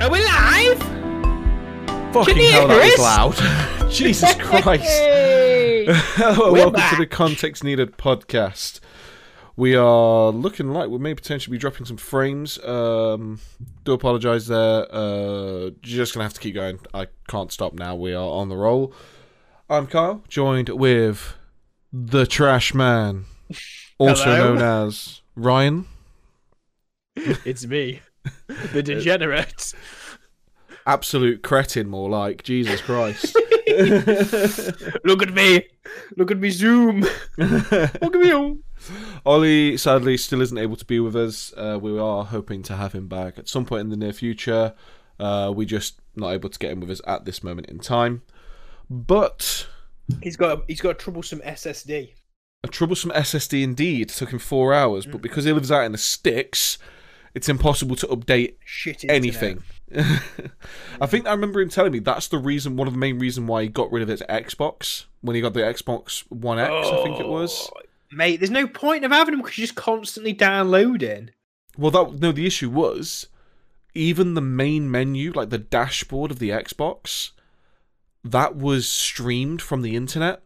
Are we live? Fucking hell, that was loud. Jesus Christ. Hello, welcome to the. Context Needed podcast. We are looking like we may potentially be dropping some frames. Um, do apologise there. Uh, just going to have to keep going. I can't stop now. We are on the roll. I'm Kyle, joined with the Trash Man, also Hello. known as Ryan. It's me, the degenerate. Absolute cretin, more like. Jesus Christ. Look at me. Look at me zoom. Look at me. Ollie sadly still isn't able to be with us. Uh, we are hoping to have him back at some point in the near future. Uh, we just not able to get him with us at this moment in time. But He's got he's got a troublesome SSD. a troublesome SSD indeed. Took him four hours, but because he lives out in the sticks, it's impossible to update Shit. internet. anything. I think I remember him telling me that's the reason, one of the main reason why he got rid of his Xbox when he got the Xbox One X. I think it was. Oh, Mate, there's no point of having them because you're just constantly downloading. Well, that no. The issue was even the main menu, like the dashboard of the Xbox, that was streamed from the internet.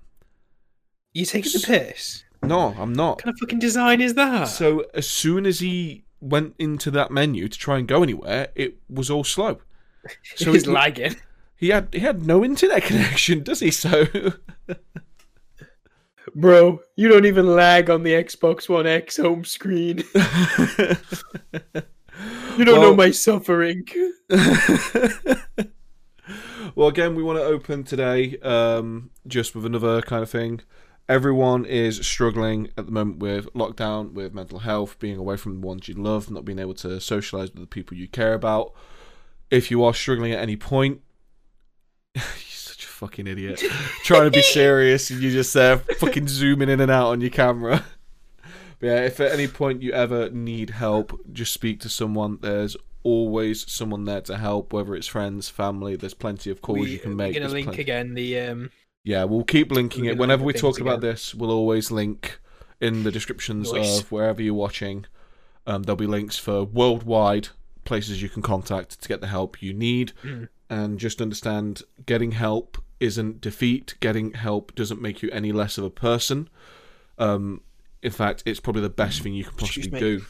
You taking the piss? No, I'm not. What kind of fucking design is that? So as soon as he went into that menu to try and go anywhere, it was all slow. So he's he, lagging. he had he had no internet connection, does he? So Bro, you don't even lag on the Xbox One X home screen. You don't know my suffering. well, again, we want to open today um, just with another kind of thing. Everyone is struggling at the moment with lockdown, with mental health, being away from the ones you love, not being able to socialize with the people you care about. If you are struggling at any point, you're such a fucking idiot. Trying to be serious, and you're just there fucking zooming in and out on your camera. But yeah, if at any point you ever need help, just speak to someone. There's always someone there to help, whether it's friends, family. There's plenty of calls you can make. We're gonna There's link plenty- again the um. Yeah, we'll keep linking it. Whenever we talk about this, we'll always link in the descriptions Nice. of wherever you're watching. Um, there'll be links for worldwide places you can contact to get the help you need. Mm. And just understand getting help isn't defeat. Getting help doesn't make you any less of a person. Um, in fact, it's probably the best thing you can possibly do.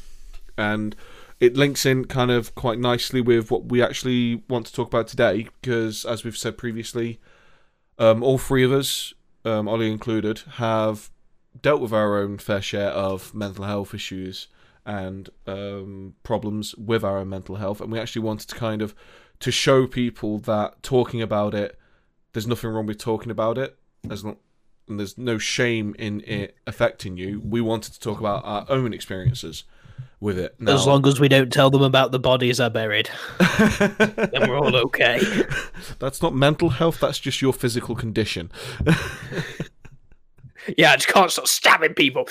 And it links in kind of quite nicely with what we actually want to talk about today, because as we've said previously, um, all three of us, um, Ollie included, have dealt with our own fair share of mental health issues and um, problems with our own mental health, and we actually wanted to kind of to show people that talking about it, there's nothing wrong with talking about it, as long and there's no shame in it affecting you. We wanted to talk about our own experiences with it. Now, As long as we don't tell them about the bodies are buried, then we're all okay. that's not mental health. That's just your physical condition. Yeah, I just can't stop stabbing people.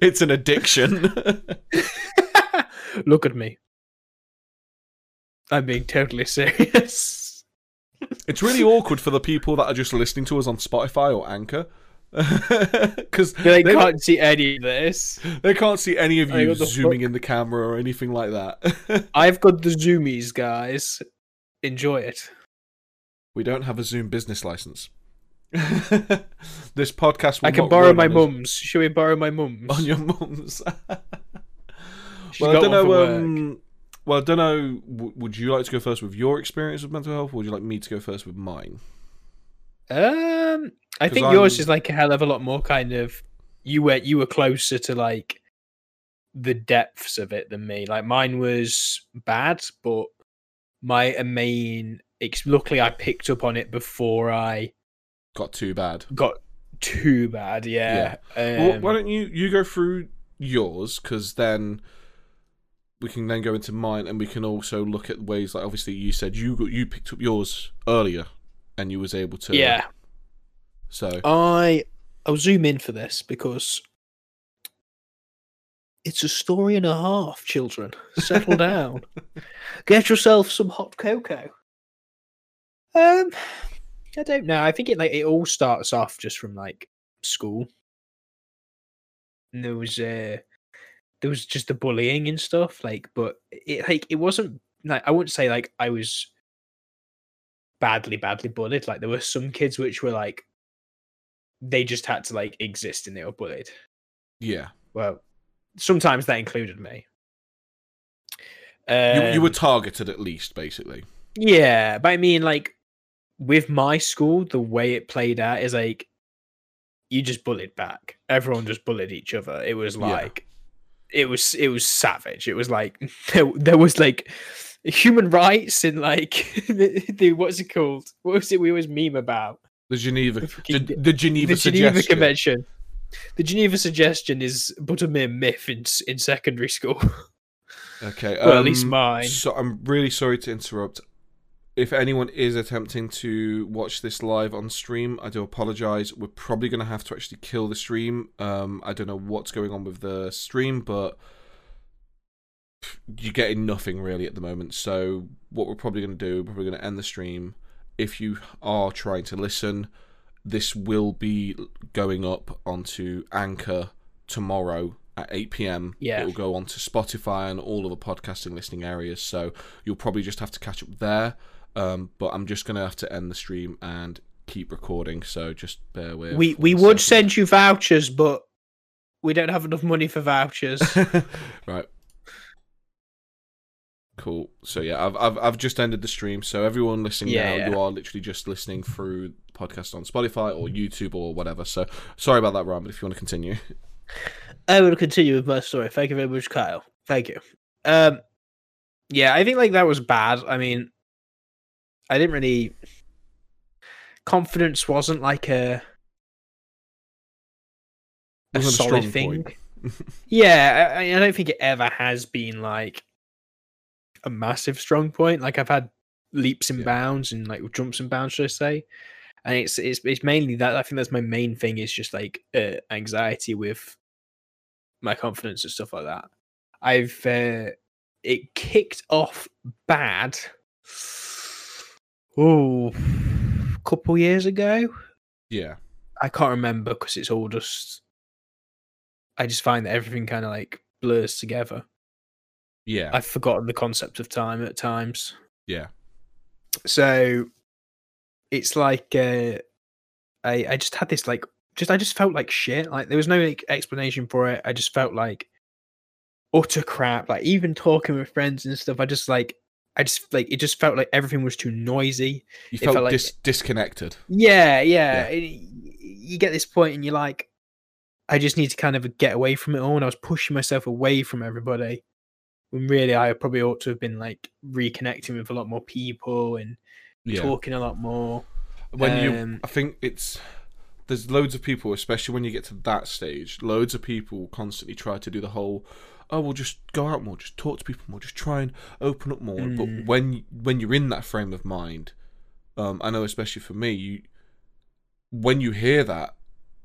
it's an addiction. Look at me. I'm being totally serious. It's really awkward for the people that are just listening to us on Spotify or Anchor. Because They they, can't see any of this. they can't see any of you zooming fuck? in the camera or anything like that. I've got the zoomies, guys. Enjoy it. we don't have a Zoom business license. this podcast will I can not borrow my on a- mum's. Shall we borrow my mum's? On your mum's. Well, I don't know. Um, well, I don't know. W- would you like to go first with your experience with mental health, or would you like me to go first with mine? Um, I think yours I'm- is like a hell of a lot more kind of you were you were closer to like the depths of it than me. Like mine was bad, but my uh, main luckily I picked up on it before I Got too bad. got too bad. Yeah. Well, Um, why don't you you go through yours because then we can then go into mine and we can also look at ways like obviously you said you got, you picked up yours earlier and you was able to yeah. So I I'll zoom in for this because it's a story and a half, children. Settle down. Get yourself some hot cocoa. Um I don't know. I think it like it all starts off just from like school. And there was uh there was just the bullying and stuff, like but it like it wasn't like I wouldn't say like I was badly, badly bullied. Like there were some kids which were like they just had to like exist and they were bullied. Yeah. Well, sometimes that included me. You, you were Um, targeted at least, basically. Yeah, but I mean, like with my school, the way it played out is like you just bullied back. Everyone just bullied each other. It was Yeah. like it was it was savage. It was like there, there was like human rights and like the, the what's it called? What was it we always meme about? The Geneva, The the, Geneva the Geneva Convention. The Geneva Suggestion is but a mere myth in in secondary school. Okay. well, at least um, mine. So I'm really sorry to interrupt. If anyone is attempting to watch this live on stream, I do apologize. We're probably going to have to actually kill the stream. Um, I don't know what's going on with the stream, but you're getting nothing really at the moment. So what we're probably going to do, we're probably going to end the stream. If you are trying to listen, this will be going up onto Anchor tomorrow at 8 p.m. Yeah. It will go onto Spotify and all of the podcasting listening areas. So you'll probably just have to catch up there. Um, but I'm just going to have to end the stream and keep recording. So just bear with. we we would second. send you vouchers, but we don't have enough money for vouchers. right. Cool. So yeah, I've I've I've just ended the stream. So everyone listening Yeah, now, yeah. you are literally just listening through podcast on Spotify or YouTube or whatever. So sorry about that, Ryan. But if you want to continue, I will continue with my story. Thank you very much, Kyle. Thank you. Um, yeah, I think like that was bad. I mean, I didn't really. Confidence wasn't like a a a solid strong thing. yeah, I, I don't think it ever has been like a massive strong point. Like I've had leaps and Yeah. bounds and like jumps and bounds, should I say? And it's it's it's mainly that. I think that's my main thing is just like uh, anxiety with my confidence and stuff like that. I've uh, it kicked off bad. Oh, a couple years ago. yeah, I can't remember because it's all just. I just find that everything kind of like blurs together. Yeah, I've forgotten the concept of time at times. yeah, So it's like uh, I I just had this like just I just felt like shit. Like there was no like, explanation for it. I just felt like utter crap. Like even talking with friends and stuff, I just like I just like it just felt like everything was too noisy. you felt felt like- dis- disconnected. Yeah, yeah. it- you get this point and you're like, I just need to kind of get away from it all. And I was pushing myself away from everybody. When really I probably ought to have been like reconnecting with a lot more people and Yeah, talking a lot more. when you, um, I think it's there's loads of people, especially when you get to that stage. Loads of people constantly try to do the whole. Oh, we'll just go out more, just talk to people more, just try and open up more. Mm. But when when you're in that frame of mind, um, I know especially for me, you when you hear that,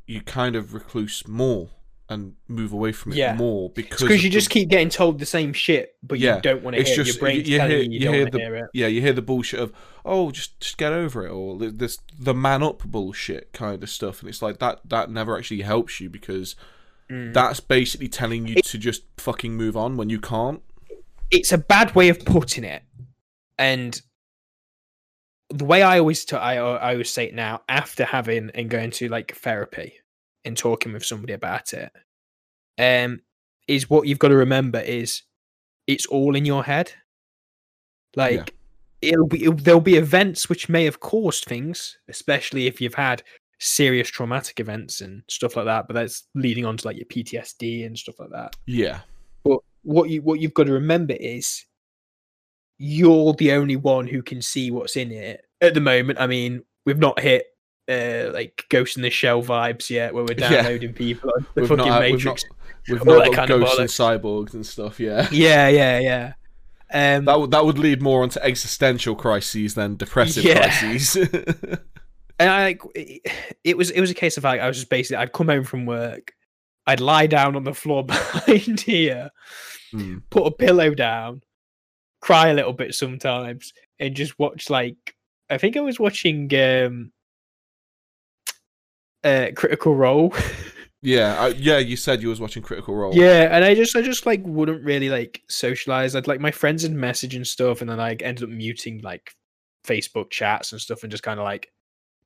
you kind of recluse more and move away from it Yeah. more because Because you the- just keep getting told the same shit, but Yeah, you don't want to it's hear it. just- Your brain's you- you telling hear- you you, hear want to the- hear it. yeah, you hear the bullshit of oh, just just get over it, or this the man up bullshit kind of stuff, and it's like that that never actually helps you because Mm. that's basically telling you to just fucking move on when you can't. it's a bad way of putting it, and the way I always t- I I always say it now after having and going to like therapy and talking with somebody about it, um, is what you've got to remember is it's all in your head. Like it'll be it'll, there'll be events which may have caused things, especially if you've had serious traumatic events and stuff like that. But that's leading on to like your PTSD and stuff like that. Yeah, But what you what you've got to remember is you're the only one who can see what's in it at the moment. I mean, we've not hit uh like Ghost in the Shell vibes yet, where we're Yeah. downloading people on the we've fucking not, we've Matrix. not, we've all not that got kind of ghosts and cyborgs and stuff. Yeah, Yeah, yeah, yeah. Um, that would that would lead more onto existential crises than depressive Yeah. crises. and I like it, was it was a case of like I was just basically I'd come home from work, I'd lie down on the floor behind here, Hmm. put a pillow down, cry a little bit sometimes, and just watch like I think I was watching um uh Critical Role. Yeah, I, yeah. You said you was watching Critical Role. Yeah, and I just I just like wouldn't really like socialize. I'd like my friends would message and stuff, and then I ended up muting like Facebook chats and stuff, and just kind of like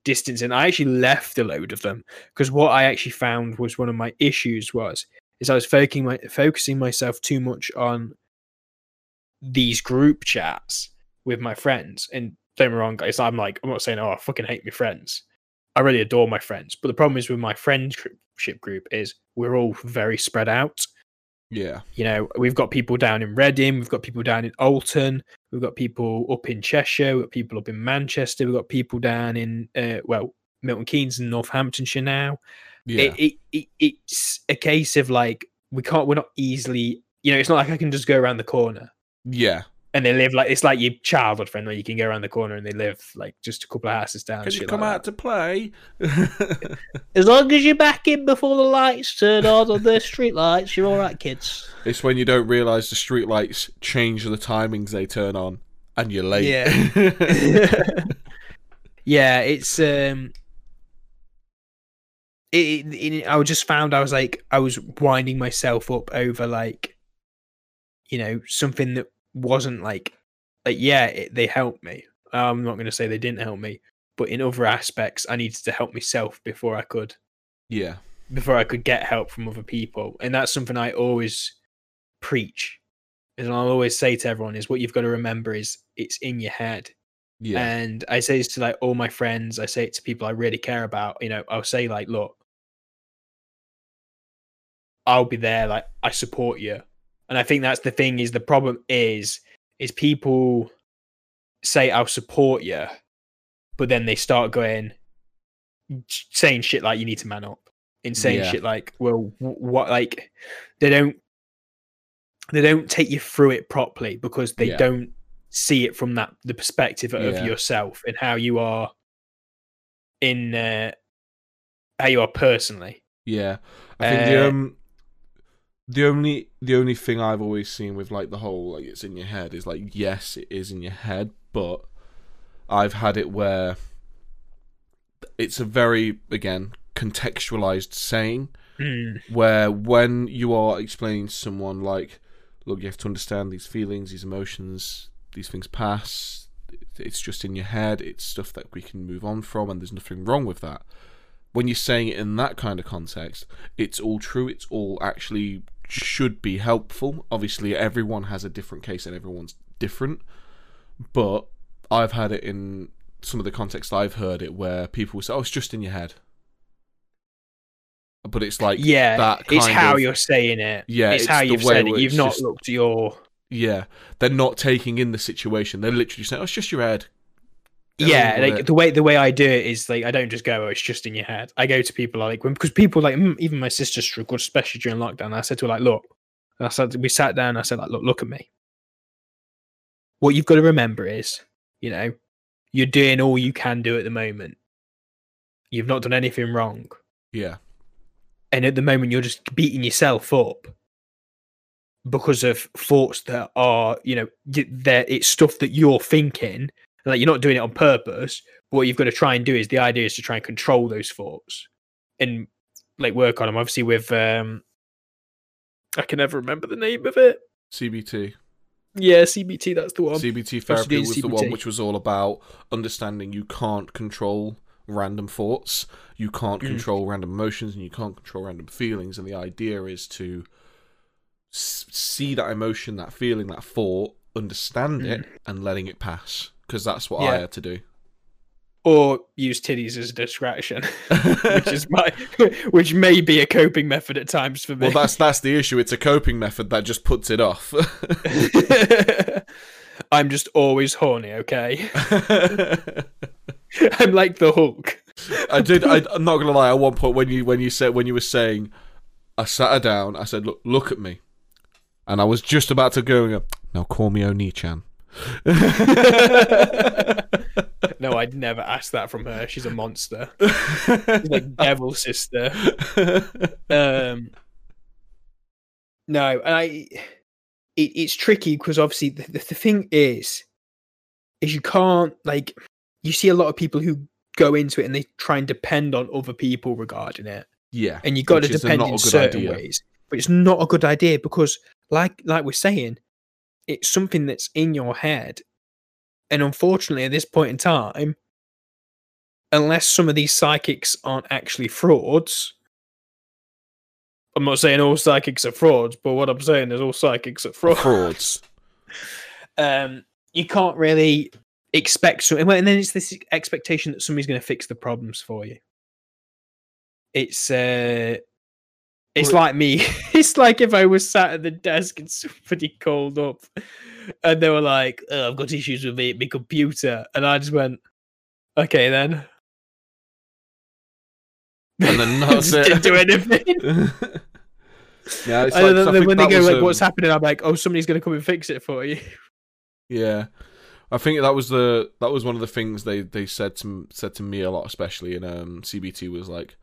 distancing. I actually left a load of them because what I actually found was one of my issues was is I was focusing my focusing myself too much on these group chats with my friends. And don't get me wrong, guys, I'm like I'm not saying oh I fucking hate my friends. I really adore my friends, but the problem is with my friendship group is we're all very spread out. Yeah. You know, we've got people down in Reading, we've got people down in Alton, we've got people up in Cheshire, we've got people up in Manchester, we've got people down in uh, well Milton Keynes and Northamptonshire now. Yeah. It, it, it it's a case of like we can't we're not easily you know it's not like I can just go around the corner yeah. And they live like it's like your childhood friend where you can go around the corner and they live like just a couple of houses down. Can you come like out to play? As long as you're back in before the lights turn on on the street lights, you're all right, kids. it's when you don't realise the street lights change the timings they turn on, and you're late. Yeah. yeah, it's um. It, it, it- I just found I was like I was winding myself up over like, you know, something that wasn't like, like yeah, it, they helped me. I'm not going to say they didn't help me, but in other aspects, I needed to help myself before I could yeah. before I could get help from other people. And that's something I always preach. And I'll always say to everyone is what you've got to remember is it's in your head. Yeah. And I say this to like all my friends, I say it to people I really care about. You know, I'll say like, look, I'll be there, like I support you. And I think that's the thing is the problem is is people say I'll support you, but then they start going saying shit like you need to man up and saying Yeah. shit like well what like they don't they don't take you through it properly because they Yeah. don't see it from that the perspective of Yeah. yourself and how you are in uh how you are personally Yeah, I think the Uh, um, the only the only thing I've always seen with like the whole like it's in your head is like yes, it is in your head, but I've had it where it's a very again contextualized saying Mm, where when you are explaining to someone like look you have to understand these feelings these emotions these things pass it's just in your head it's stuff that we can move on from and there's nothing wrong with that. When you're saying it in that kind of context it's all true it's all actually should be helpful obviously everyone has a different case and everyone's different but i've had it in some of the contexts i've heard it where people will say oh it's just in your head but it's like yeah that it's how of- you're saying it Yeah, it's, it's how you've said it you've not just- looked your Yeah, they're not taking in the situation. They're literally saying, "Oh, it's just your head." Yeah like it. the way the way i do it is like i don't just go oh it's just in your head. I go to people like when because people like even my sister struggled especially during lockdown. I said to her like look i said we sat down i said like look look at me. What you've got to remember is you know you're doing all you can do at the moment. You've not done anything wrong. Yeah, and at the moment you're just beating yourself up because of thoughts that are you know that it's stuff that you're thinking like you're not doing it on purpose what you've got to try and do is the idea is to try and control those thoughts and like work on them obviously with um i can never remember the name of it CBT. yeah cbt that's the one CBT therapy was the one which was all about understanding you can't control random thoughts, you can't Mm. control random emotions, and you can't control random feelings. And the idea is to s- see that emotion, that feeling, that thought, understand it, and letting it pass. Because that's what I Mm. Had to do. or use titties as a distraction which is my which may be a coping method at times for me well, that's that's the issue. It's a coping method that just puts it off. I'm just always horny, okay? I'm like the Hulk. I did. I, I'm not gonna lie. At one point, when you when you said when you were saying, I sat her down. I said, "Look, look at me," and I was just about to go. Now call me Oni-chan. No, I'd never ask that from her. She's a monster. She's like devil sister. Um No, and I it, it's tricky because obviously the, the, the thing is is you can't like you see a lot of people who go into it and they try and depend on other people regarding it. Yeah, and you got to which is a depend in certain idea. ways. But it's not a good idea because, like like we're saying, it's something that's in your head, and unfortunately, at this point in time, unless some of these psychics aren't actually frauds. I'm not saying all psychics are frauds, but what I'm saying is all psychics are frauds. frauds. um, you can't really expect something. And then it's this expectation that somebody's going to fix the problems for you. It's uh, it's like me. it's like if I was sat at the desk and somebody called up, and they were like, oh, "I've got issues with me, my computer," and I just went, "Okay, then." And then that's it. didn't do anything. yeah, it's and like, then, then when they go like, um, "What's happening?" I'm like, "Oh, somebody's going to come and fix it for you." Yeah, I think that was the that was one of the things they they said to said to me a lot, especially in um, CBT, was like,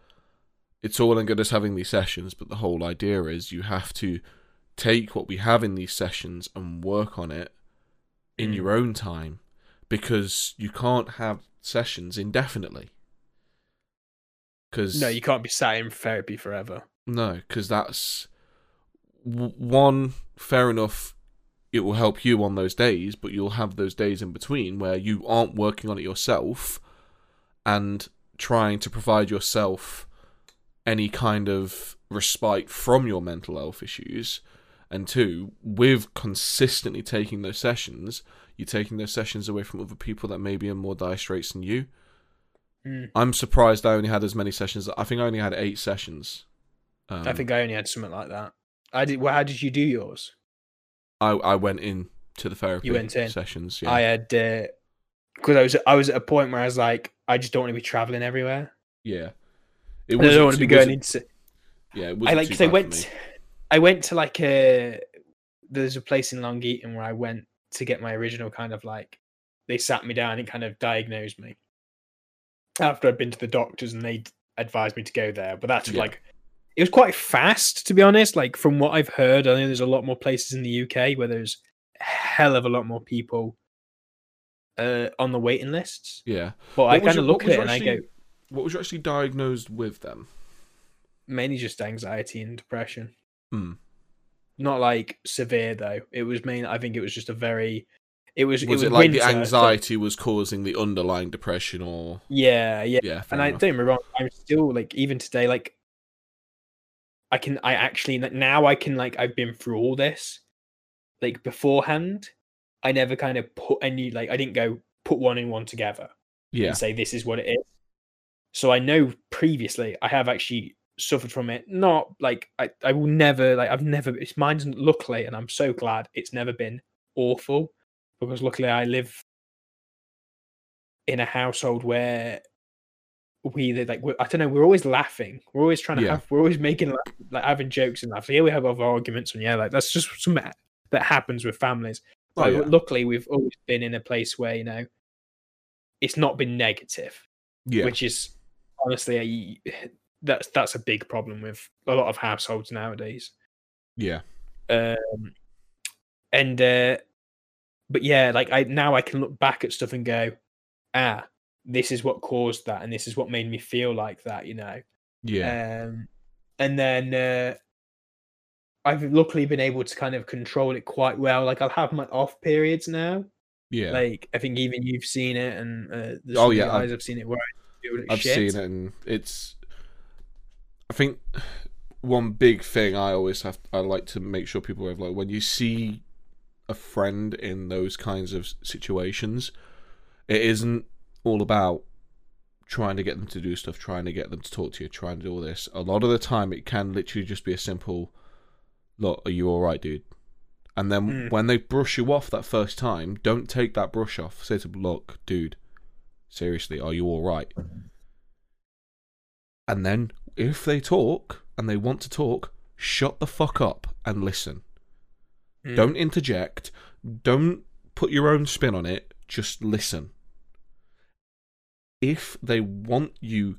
it's all and good us having these sessions, but the whole idea is you have to take what we have in these sessions and work on it in Mm. your own time, because you can't have sessions indefinitely. Because No, you can't be sat in therapy forever. no, because that's w- one fair enough. It will help you on those days, but you'll have those days in between where you aren't working on it yourself and trying to provide yourself any kind of respite from your mental health issues. And two, with consistently taking those sessions, you're taking those sessions away from other people that may be in more dire straits than you. Mm. I'm surprised I only had as many sessions. I think I only had eight sessions. Um, I think I only had something like that. I did. Well, how did you do yours? I I went in to the therapy You went in. sessions. Yeah, I had because I was I was at a point where I was like, I just don't want to be traveling everywhere. yeah. It I don't want to be going into. Yeah, it I like because I went. I went to like a. There's a place in Long Eaton where I went to get my original kind of like. They sat me down and kind of diagnosed me. After I'd been to the doctors and they advised me to go there, but that's Yeah. like. It was quite fast, to be honest. Like from what I've heard, I know there's a lot more places in the UK where there's a hell of a lot more people uh, on the waiting lists. Yeah. But I What was kind of look at it you and I go, What was you actually diagnosed with then? mainly just anxiety and depression. Hmm. Not like severe though. It was main. I think it was just a very. It was. Was it it, like winter, the so- anxiety was causing the underlying depression, or yeah, yeah. yeah? And I don't get me wrong. I'm still like even today. Like, I can. I actually now I can like I've been through all this. Like beforehand, I never kind of put any like I didn't go put one and one together. yeah, and say this is what it is. So I know previously I have actually suffered from it. Not like I, I will never like I've never it's mine's luckily and I'm so glad it's never been awful because luckily I live in a household where we like we're, I don't know we're always laughing we're always trying to Yeah. have we're always making laugh, like having jokes and laughs yeah we have other arguments and yeah like that's just something that happens with families Oh, Like, yeah. luckily we've always been in a place where you know it's not been negative yeah, which is honestly that's that's a big problem with a lot of households nowadays. Yeah, um and uh but yeah like i now i can look back at stuff and go ah this is what caused that and this is what made me feel like that you know? Yeah, um and then uh i've luckily been able to kind of control it quite well. Like i'll have my off periods now. Yeah. like i think even you've seen it and uh Oh, yeah, guys I've- have seen it where I've shit. seen it, and it's. I think one big thing I always have, I like to make sure people have like when you see a friend in those kinds of situations, it isn't all about trying to get them to do stuff, trying to get them to talk to you, trying to do all this. A lot of the time, it can literally just be a simple, "Look, are you all right, dude?" And then Mm. when they brush you off that first time, don't take that brush off. Say to them, "Look, dude, seriously, are you all right?" And then if they talk and they want to talk, shut the fuck up and listen. Mm. Don't interject. Don't put your own spin on it. Just listen. If they want you,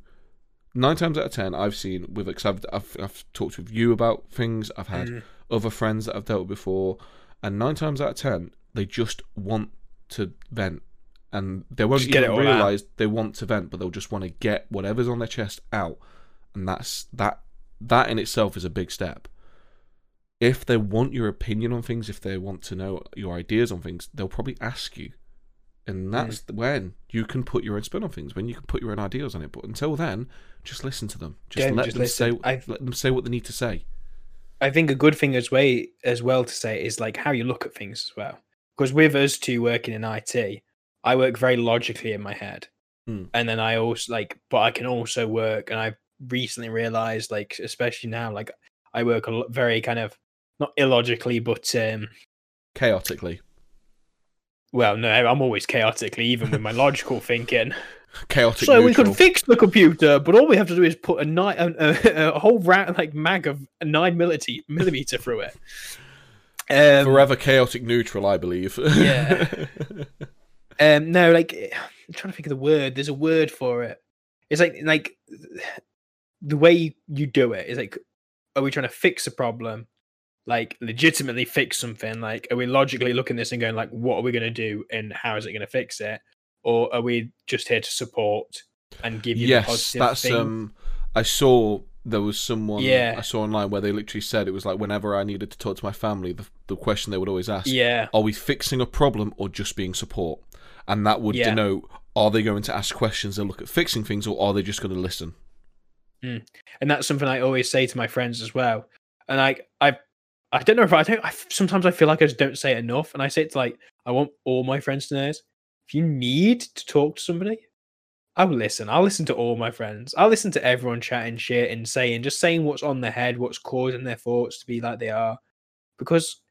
nine times out of ten, I've seen with because I've, I've I've talked with you about things. I've had Mm. other friends that I've dealt with before, and nine times out of ten, they just want to vent, and they won't Just get even it all out. realize they want to vent, but they'll just want to get whatever's on their chest out, and that's that that in itself is a big step. If they want your opinion on things, if they want to know your ideas on things, they'll probably ask you. And hmm. that's when you can put your own spin on things, when you can put your own ideas on it. But until then, just listen to them. Just let just them listen. say I've- let them say what they need to say. I think a good thing as way as well to say is like how you look at things as well. Because with us two working in IT, I work very logically in my head, Hmm. and then I also like, but I can also work, and I've recently realized, like, especially now, like, I work a lot, very kind of not illogically, but um, Chaotically. well, no, I'm always chaotically, even with my logical thinking. Chaotic so we could fix the computer, but all we have to do is put a nine, a, a whole rat like mag of a nine millimeter millimeter through it. Um, Forever chaotic neutral, I believe. Yeah. Um, no, like I'm trying to think of the word. There's a word for it. It's like like the way you do it is like, are we trying to fix a problem? Like legitimately fix something? Like, are we logically looking at this and going like, what are we going to do and how is it going to fix it? Or are we just here to support and give you yes, positive that's thing? um. I saw there was someone Yeah. I saw online where they literally said it was like whenever I needed to talk to my family, the, the question they would always ask: yeah, Are we fixing a problem or just being support? And that would Yeah. denote: Are they going to ask questions and look at fixing things, or are they just going to listen? Hmm. and that's something I always say to my friends as well. And I, I, I don't know if I don't. I, sometimes I feel like I just don't say it enough, and I say it to like I want all my friends to know this. If you need to talk to somebody, I'll listen. I'll listen to all my friends. I'll listen to everyone chatting shit and saying just saying what's on their head, what's causing their thoughts to be like they are, because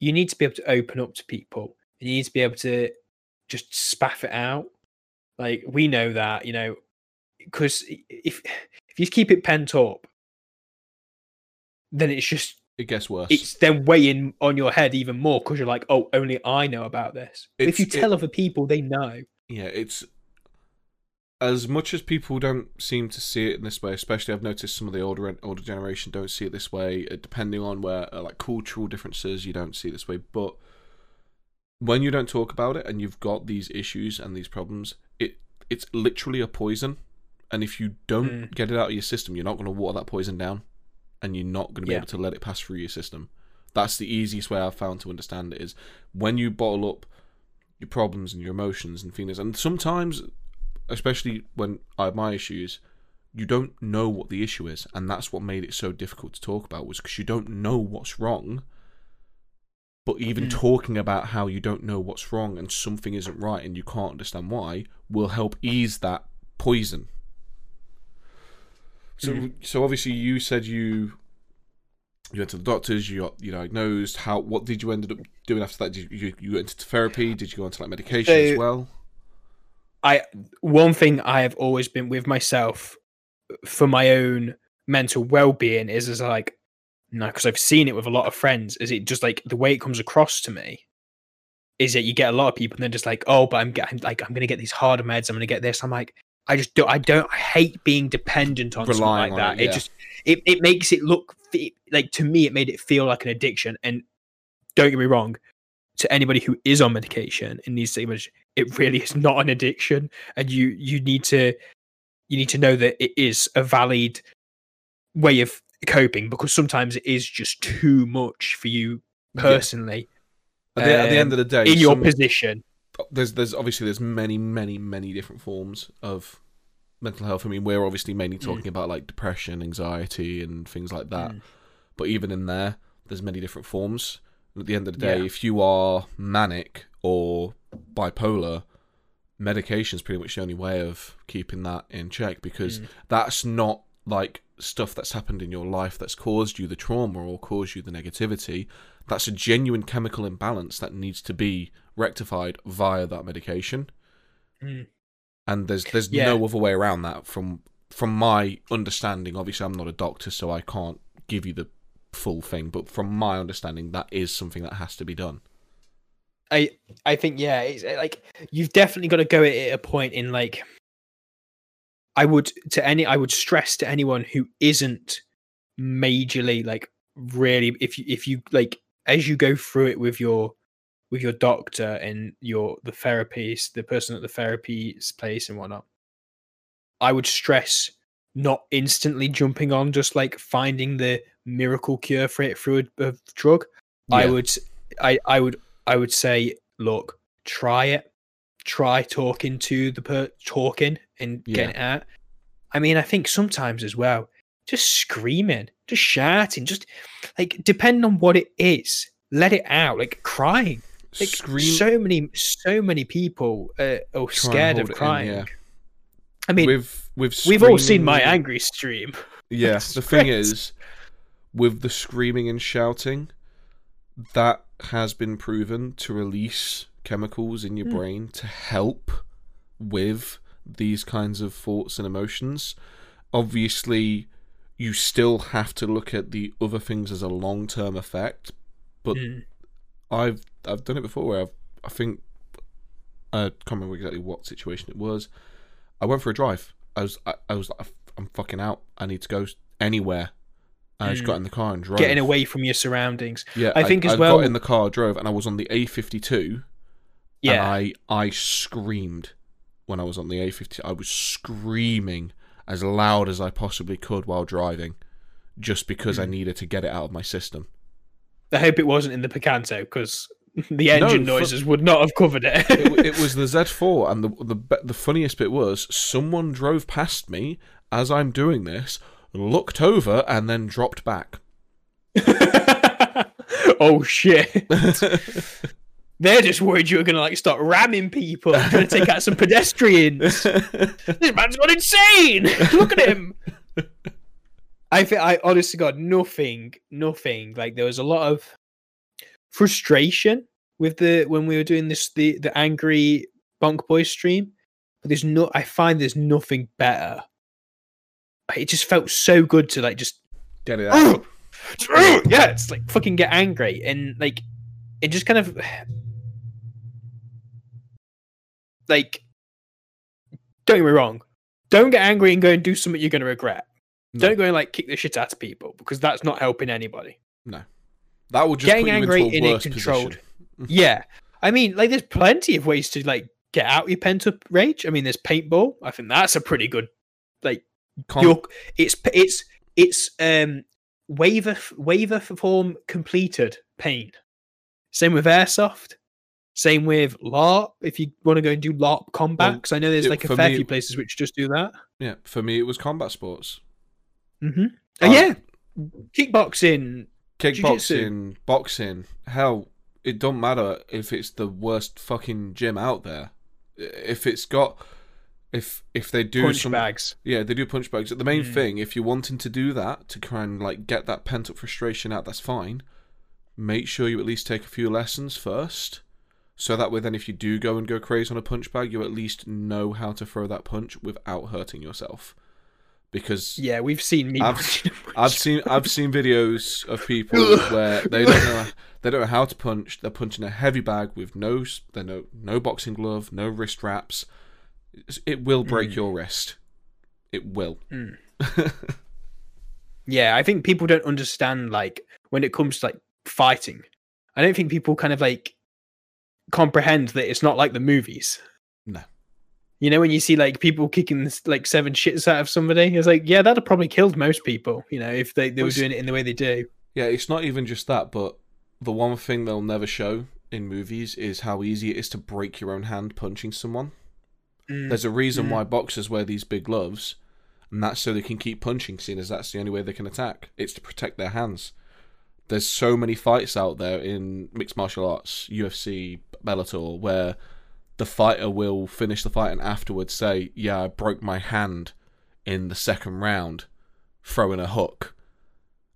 you need to be able to open up to people. and You need to be able to just spaff it out. Like we know that, you know, because if if you keep it pent up, then it's just It gets worse. it's then weighing on your head even more because you're like, oh, only I know about this. If you It's- it- tell other people, they know. yeah, it's as much as people don't seem to see it in this way. Especially, I've noticed some of the older older generation don't see it this way. uh, Depending on where, uh, like cultural differences, you don't see it this way. But when you don't talk about it and you've got these issues and these problems, it it's literally a poison. And if you don't Mm. get it out of your system, you're not going to water that poison down, and you're not going to be Yeah. able to let it pass through your system. That's the easiest way I've found to understand it is when you bottle up your problems and your emotions and feelings, and sometimes, especially when I have my issues, you don't know what the issue is, and that's what made it so difficult to talk about was because you don't know what's wrong. But even Mm. talking about how you don't know what's wrong and something isn't right and you can't understand why will help ease that poison. So, Mm. so obviously, you said you you went to the doctors, you got you diagnosed. How what did you ended up doing after that? Did you you, went into therapy? Did you go into like medication as well? I one thing I have always been with myself for my own mental well-being is is like no because I've seen it with a lot of friends. Is it just like the way it comes across to me is that you get a lot of people and they're just like oh but I'm getting like I'm gonna get these harder meds I'm gonna get this. I'm like I just don't. I don't I hate being dependent on something Relying like on that. it, it, just it, it makes it look fe- like to me it made it feel like an addiction. And don't get me wrong to anybody who is on medication and needs to take it really is not an addiction. And you you need to you need to know that it is a valid way of coping because sometimes it is just too much for you Yeah. personally At the, at the end um, of the day, in your some- position there's there's obviously there's many many many different forms of mental health. I mean, we're obviously mainly Mm. talking about like depression, anxiety, and things like that. Mm. But even in there, there's many different forms. At the end of the day, Yeah. if you are manic or bipolar, medication is pretty much the only way of keeping that in check because Mm. that's not like stuff that's happened in your life that's caused you the trauma or caused you the negativity. That's a genuine chemical imbalance that needs to be rectified via that medication. Mm. And there's there's Yeah. no other way around that from from my understanding. Obviously, I'm not a doctor, so I can't give you the full thing. But from my understanding, that is something that has to be done. I I think yeah, it's like you've definitely got to go at it at a point in like I would to any I would stress to anyone who isn't majorly like really if you if you like as you go through it with your with your doctor and your the therapist, the person at the therapy place and whatnot, I would stress not instantly jumping on just like finding the miracle cure for it through a, a drug. I Yeah. would, I would, I would say, look, try it, try talking to the per talking and getting it out. I mean, I think sometimes as well, just screaming, just shouting, just like depending on what it is, let it out, like crying. Like Scream. so many, so many people uh, are scared of it in, crying. yeah. I mean, with with we've all seen my angry stream. Yeah, It's the thing is, with the screaming and shouting, that has been proven to release chemicals in your Hmm. brain to help with these kinds of thoughts and emotions. Obviously, you still have to look at the other things as a long term effect, but Mm. I've I've done it before where I've, I think I can't remember exactly what situation it was. I went for a drive. I was I, I was like I'm fucking out. I need to go anywhere. I just Mm. got in the car and drove. Getting away from your surroundings. Yeah, I think as well I well- got in the car, drove, and I was on the A52. Yeah. And I I screamed when I was on the A50. I was screaming as loud as I possibly could while driving, just because I Mm. needed to get it out of my system. I hope it wasn't in the Picanto because the engine fu- noises would not have covered it. it, it was the Z4, and the the the funniest bit was someone drove past me as I'm doing this, looked over, and then dropped back. oh shit! They're just worried you were gonna like start ramming people, trying to take out some pedestrians. this man's gone insane. Look at him. I think I honestly got nothing, nothing. Like there was a lot of frustration with the when we were doing this the the angry bunk Boy stream. But there's no I find there's nothing better. It just felt so good to like just Get it out. yeah, it's like fucking get angry and like it just kind of like don't get me wrong. Don't get angry and go and do something you're gonna regret. No. Don't go and like kick the shit out of people because that's not helping anybody. No, that would just Getting angry in a controlled- Yeah. I mean, like there's plenty of ways to like get out your pent up rage. I mean, there's paintball. I think that's a pretty good like Con- it's it's it's um waiver waiver form completed pain. Same with airsoft. Same with LARP. If you want to go and do LARP combat, Well, because I know there's it- like a fair me- few places which just do that. yeah, for me it was combat sports. Mm-hmm. Um, yeah, kickboxing. Kickboxing, boxing, hell, it don't matter if it's the worst fucking gym out there. If it's got, if if they do punch some, bags. yeah, they do punch bags. The main Mm. thing, if you're wanting to do that to try and like get that pent up frustration out, that's fine. Make sure you at least take a few lessons first, so that way then if you do go and go crazy on a punch bag, you at least know how to throw that punch without hurting yourself. Because Yeah, we've seen me. I've- I've seen I've seen videos of people where they don't know they don't know how to punch. They're punching a heavy bag with no they no no boxing glove, no wrist wraps. It will break Mm. your wrist. It will. Mm. Yeah, I think people don't understand like when it comes to like fighting. I don't think people kind of like comprehend that it's not like the movies. No. You know, when you see like people kicking like seven shits out of somebody, it's like, yeah, that'd have probably killed most people, you know, if they, they were doing it in the way they do. Yeah, it's not even just that, but the one thing they'll never show in movies is how easy it is to break your own hand punching someone. Mm. There's a reason Mm. why boxers wear these big gloves, and that's so they can keep punching, seeing as that's the only way they can attack. It's to protect their hands. There's so many fights out there in mixed martial arts, UFC, Bellator, where the fighter will finish the fight and afterwards say, "Yeah, I broke my hand in the second round, throwing a hook,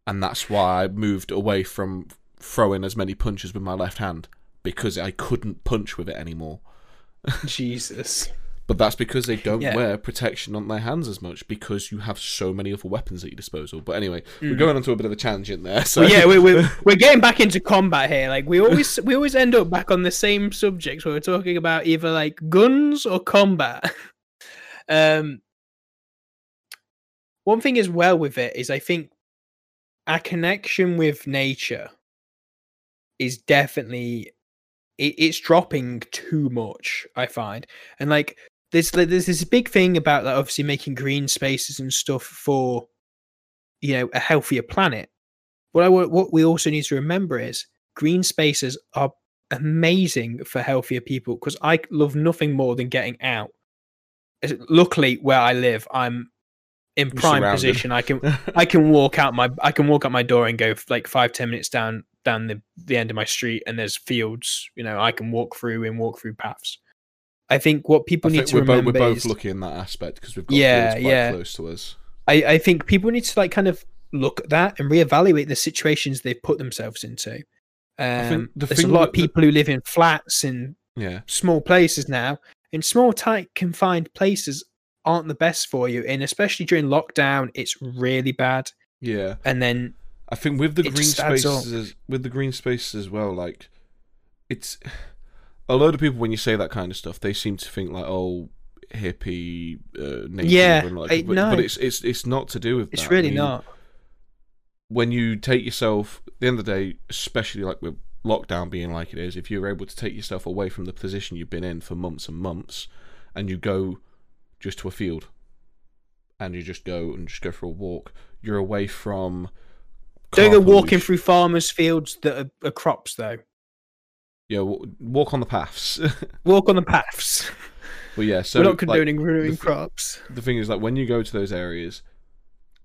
and that's why I moved away from throwing as many punches with my left hand because I couldn't punch with it anymore." Jesus. But that's because they don't Yeah. wear protection on their hands as much because you have so many other weapons at your disposal. But anyway, we're Mm. going on to a bit of a tangent there. So Well, yeah, we're, we're we're getting back into combat here. Like we always we always end up back on the same subjects where we're talking about either like guns or combat. um, one thing as well with it is I think our connection with nature is definitely it's dropping too much. I find, and like there's there's this big thing about like obviously making green spaces and stuff for you know a healthier planet. What I what we also need to remember is green spaces are amazing for healthier people because I love nothing more than getting out. Luckily, where I live, I'm in prime position. I can I can walk out my I can walk out my door and go like five ten minutes down down the the end of my street, and there's fields. You know, I can walk through and walk through paths. I think what I people need think to we're remember we're both is lucky in that aspect because we've got Yeah, quite yeah. close to us. I, I think people need to like kind of look at that and reevaluate the situations they've put themselves into. Um, the there's a lot of people who live in flats and Yeah, small places now, and small, tight, confined places aren't the best for you. And especially during lockdown, it's really bad. yeah. And then I think with the green spaces, as- with the green spaces as well, like it's a load of people when you say that kind of stuff, they seem to think like, oh, hippie, uh, nature, Yeah, and like, I- but, no. but it's it's it's not to do with it's that. I really mean, not. When you take yourself, at the end of the day, especially like with lockdown being like it is, if you're able to take yourself away from the position you've been in for months and months, and you go just to a field, and you just go and just go for a walk, you're away from. Don't go walking through farmers' fields that are, are crops, though. Yeah, w- walk on the paths. Walk on the paths. but yeah, so We're not like, condoning ruining the- crops. the thing is, like when you go to those areas,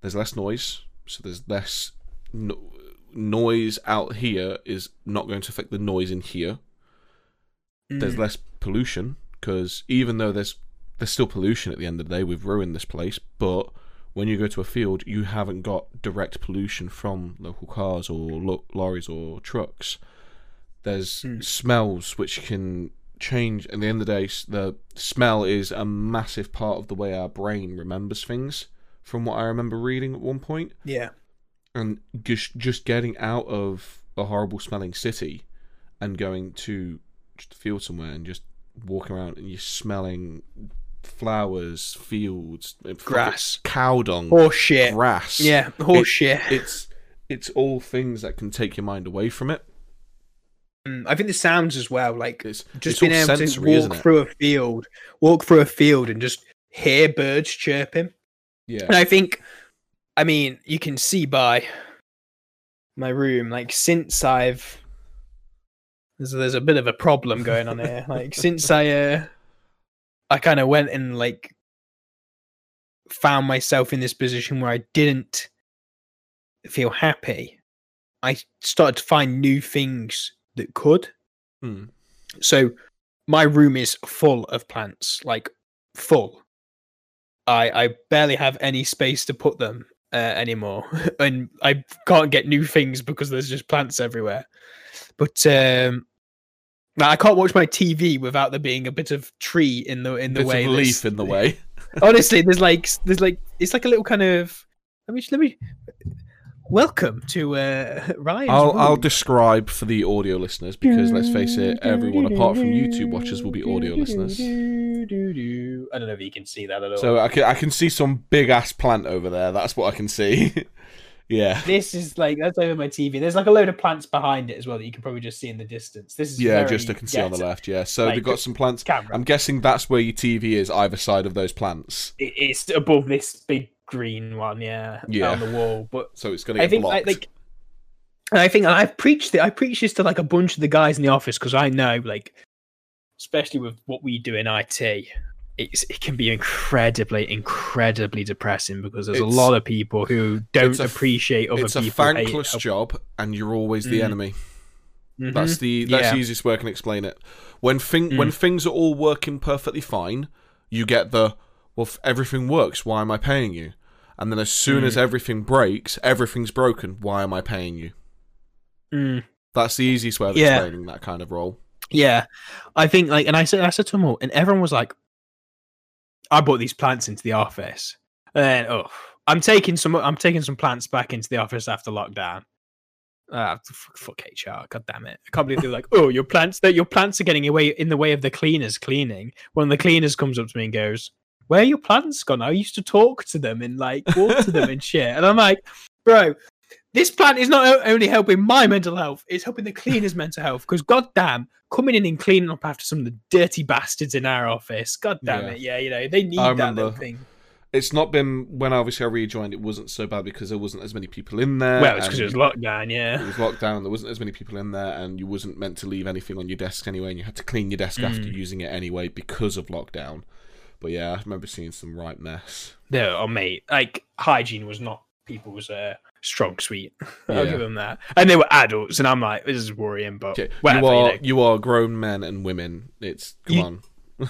there's less noise, so there's less no- noise out here is not going to affect the noise in here. There's Mm. less pollution because even though there's there's still pollution at the end of the day, we've ruined this place. But when you go to a field, you haven't got direct pollution from local cars or lo- lorries or trucks. There's Mm. smells which can change. At the end of the day, the smell is a massive part of the way our brain remembers things. From what I remember reading at one point, Yeah. and just just getting out of a horrible smelling city and going to just a field somewhere and just walking around and you're smelling flowers, fields, uh, Grass. cow dung, Horse shit. grass. Yeah, horse shit. It's it's all things that can take your mind away from it. Mm, I think the sounds as well, like It's just it's being able sensory, to walk through a field, walk through a field, and just hear birds chirping. Yeah, And I think, I mean, you can see by my room, like since I've there's there's a bit of a problem going on here. Like since I uh I kind of went and like found myself in this position where I didn't feel happy, I started to find new things that could. Hmm. So my room is full of plants, like full. I I barely have any space to put them uh, anymore, and I can't get new things because there's just plants everywhere. But um, now I can't watch my TV without there being a bit of tree in the in the Bit way. of leaf in the way. Honestly, there's like there's like it's like a little kind of. Let me let me. Welcome to uh, Ryan's I'll I'll describe for the audio listeners because let's face it, everyone apart from YouTube watchers will be audio listeners. I don't know if you can see that at all. So I can I can see some big ass plant over there. That's what I can see. yeah. this is like that's over my TV. There's like a load of plants behind it as well that you can probably just see in the distance. This is Yeah, just I can see on the left. Yeah, so Like, they've got some plants. Camera. I'm guessing that's where your TV is, either side of those plants. It- it's above this big green one, yeah, Yeah. on the wall. But So it's gonna get I think I, blocked. like, and I think and I've preached it. I preached this to like a bunch of the guys in the office because I know, like, especially with what we do in IT, it's, it can be incredibly, incredibly depressing because there's It's- a lot of people who don't it's a appreciate other people. it's a thankless job, and you're always the Mm. enemy. Mhm. That's the that's Yeah. the easiest way I can explain it. When thing when Mm. things are all working perfectly fine, you get the well, everything works, why am I paying you? And then as soon as Mm. everything breaks, everything's broken. Why am I paying you? Mm. That's the easiest way of Yeah. explaining that kind of role. Yeah, I think like, and I said, I said to them all, and everyone was like, "I brought these plants into the office." And then, oh, I'm taking some, I'm taking some plants back into the office after lockdown. Ah, fuck, fuck HR, god damn it! I can't believe they're like, "Oh, your plants, that your plants are getting away in the way of the cleaners cleaning." When the cleaners comes up to me and goes, "Where are your plants gone?" I used to talk to them and like walk to them and shit, and I'm like, "Bro." this plant is not only helping my mental health; it's helping the cleaners' mental health. Because goddamn, coming in and cleaning up after some of the dirty bastards in our office. God damn Yeah. it, yeah, you know they need I that little thing. It's not been when obviously I rejoined. It wasn't so bad because there wasn't as many people in there. Well, it's because it was lockdown, yeah. it was lockdown. There wasn't as many people in there, and you wasn't meant to leave anything on your desk anyway. And you had to clean your desk after Mm. using it anyway because of lockdown. But yeah, I remember seeing some right mess. No, oh mate, like hygiene was not people's uh, strong suite. I'll Yeah. give them that. And they were adults, and I'm like, this is worrying, but Okay, whatever, you you are know. you are grown men and women. It's come You- on.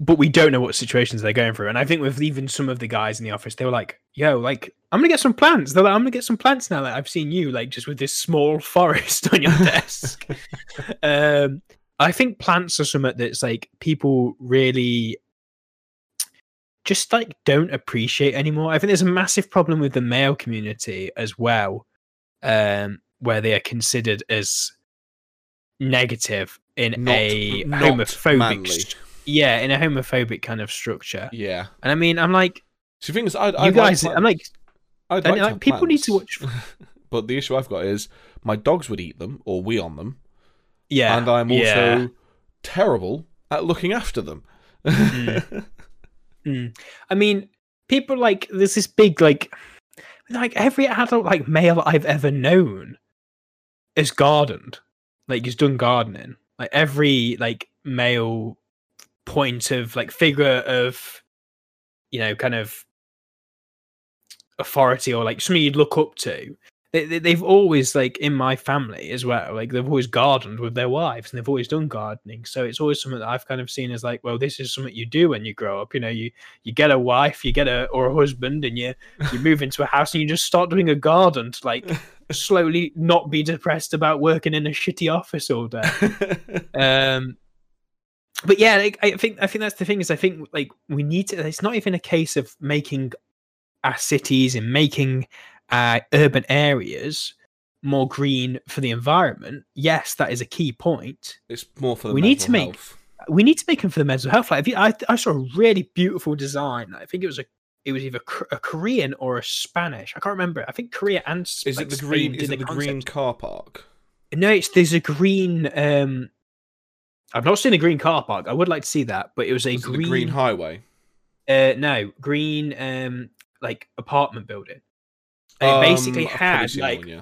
but we don't know what situations they're going through. And I think with even some of the guys in the office, they were like, "Yo, like I'm gonna get some plants." They're like, "I'm gonna get some plants now that I've seen you like just with this small forest on your desk." um, I think plants are something that's like people really just like don't appreciate anymore. I think there's a massive problem with the male community as well, um, where they are considered as negative in Not- a homophobic st- yeah, in a homophobic kind of structure. Yeah. And I mean, I'm like, So the thing is, I'd, you guys, like I'm like, I'd like like, people need to watch. but the issue I've got is my dogs would eat them or we on them, Yeah, and I'm also yeah. terrible at looking after them. Mm. Mm. I mean, people like there's this big like, like every adult like male I've ever known is gardened, like he's done gardening. Like every like male point of like figure of, you know, kind of authority or like something you'd look up to. They, they, they've always like in my family as well like they've always gardened with their wives and they've always done gardening. So it's always something that i've kind of seen as like well this is something you do when you grow up you know you you get a wife you get a or a husband and you you move into a house and you just start doing a garden to like slowly not be depressed about working in a shitty office all day. Um but yeah like, i think i think that's the thing is i think like we need to it's not even a case of making our cities and making uh urban areas more green for the environment yes that is a key point it's more for the We need to make- health. we need to make them for the mental health like if you, I, I saw a really beautiful design i think it was a it was either a korean or a spanish i can't remember i think korea and Is like, it the Spain green? Is it the green car park? no it's there's a green um i've not seen a green car park i would like to see that but it was a Was green, green highway? uh no green um like apartment building it basically Um, I've had like one, yeah.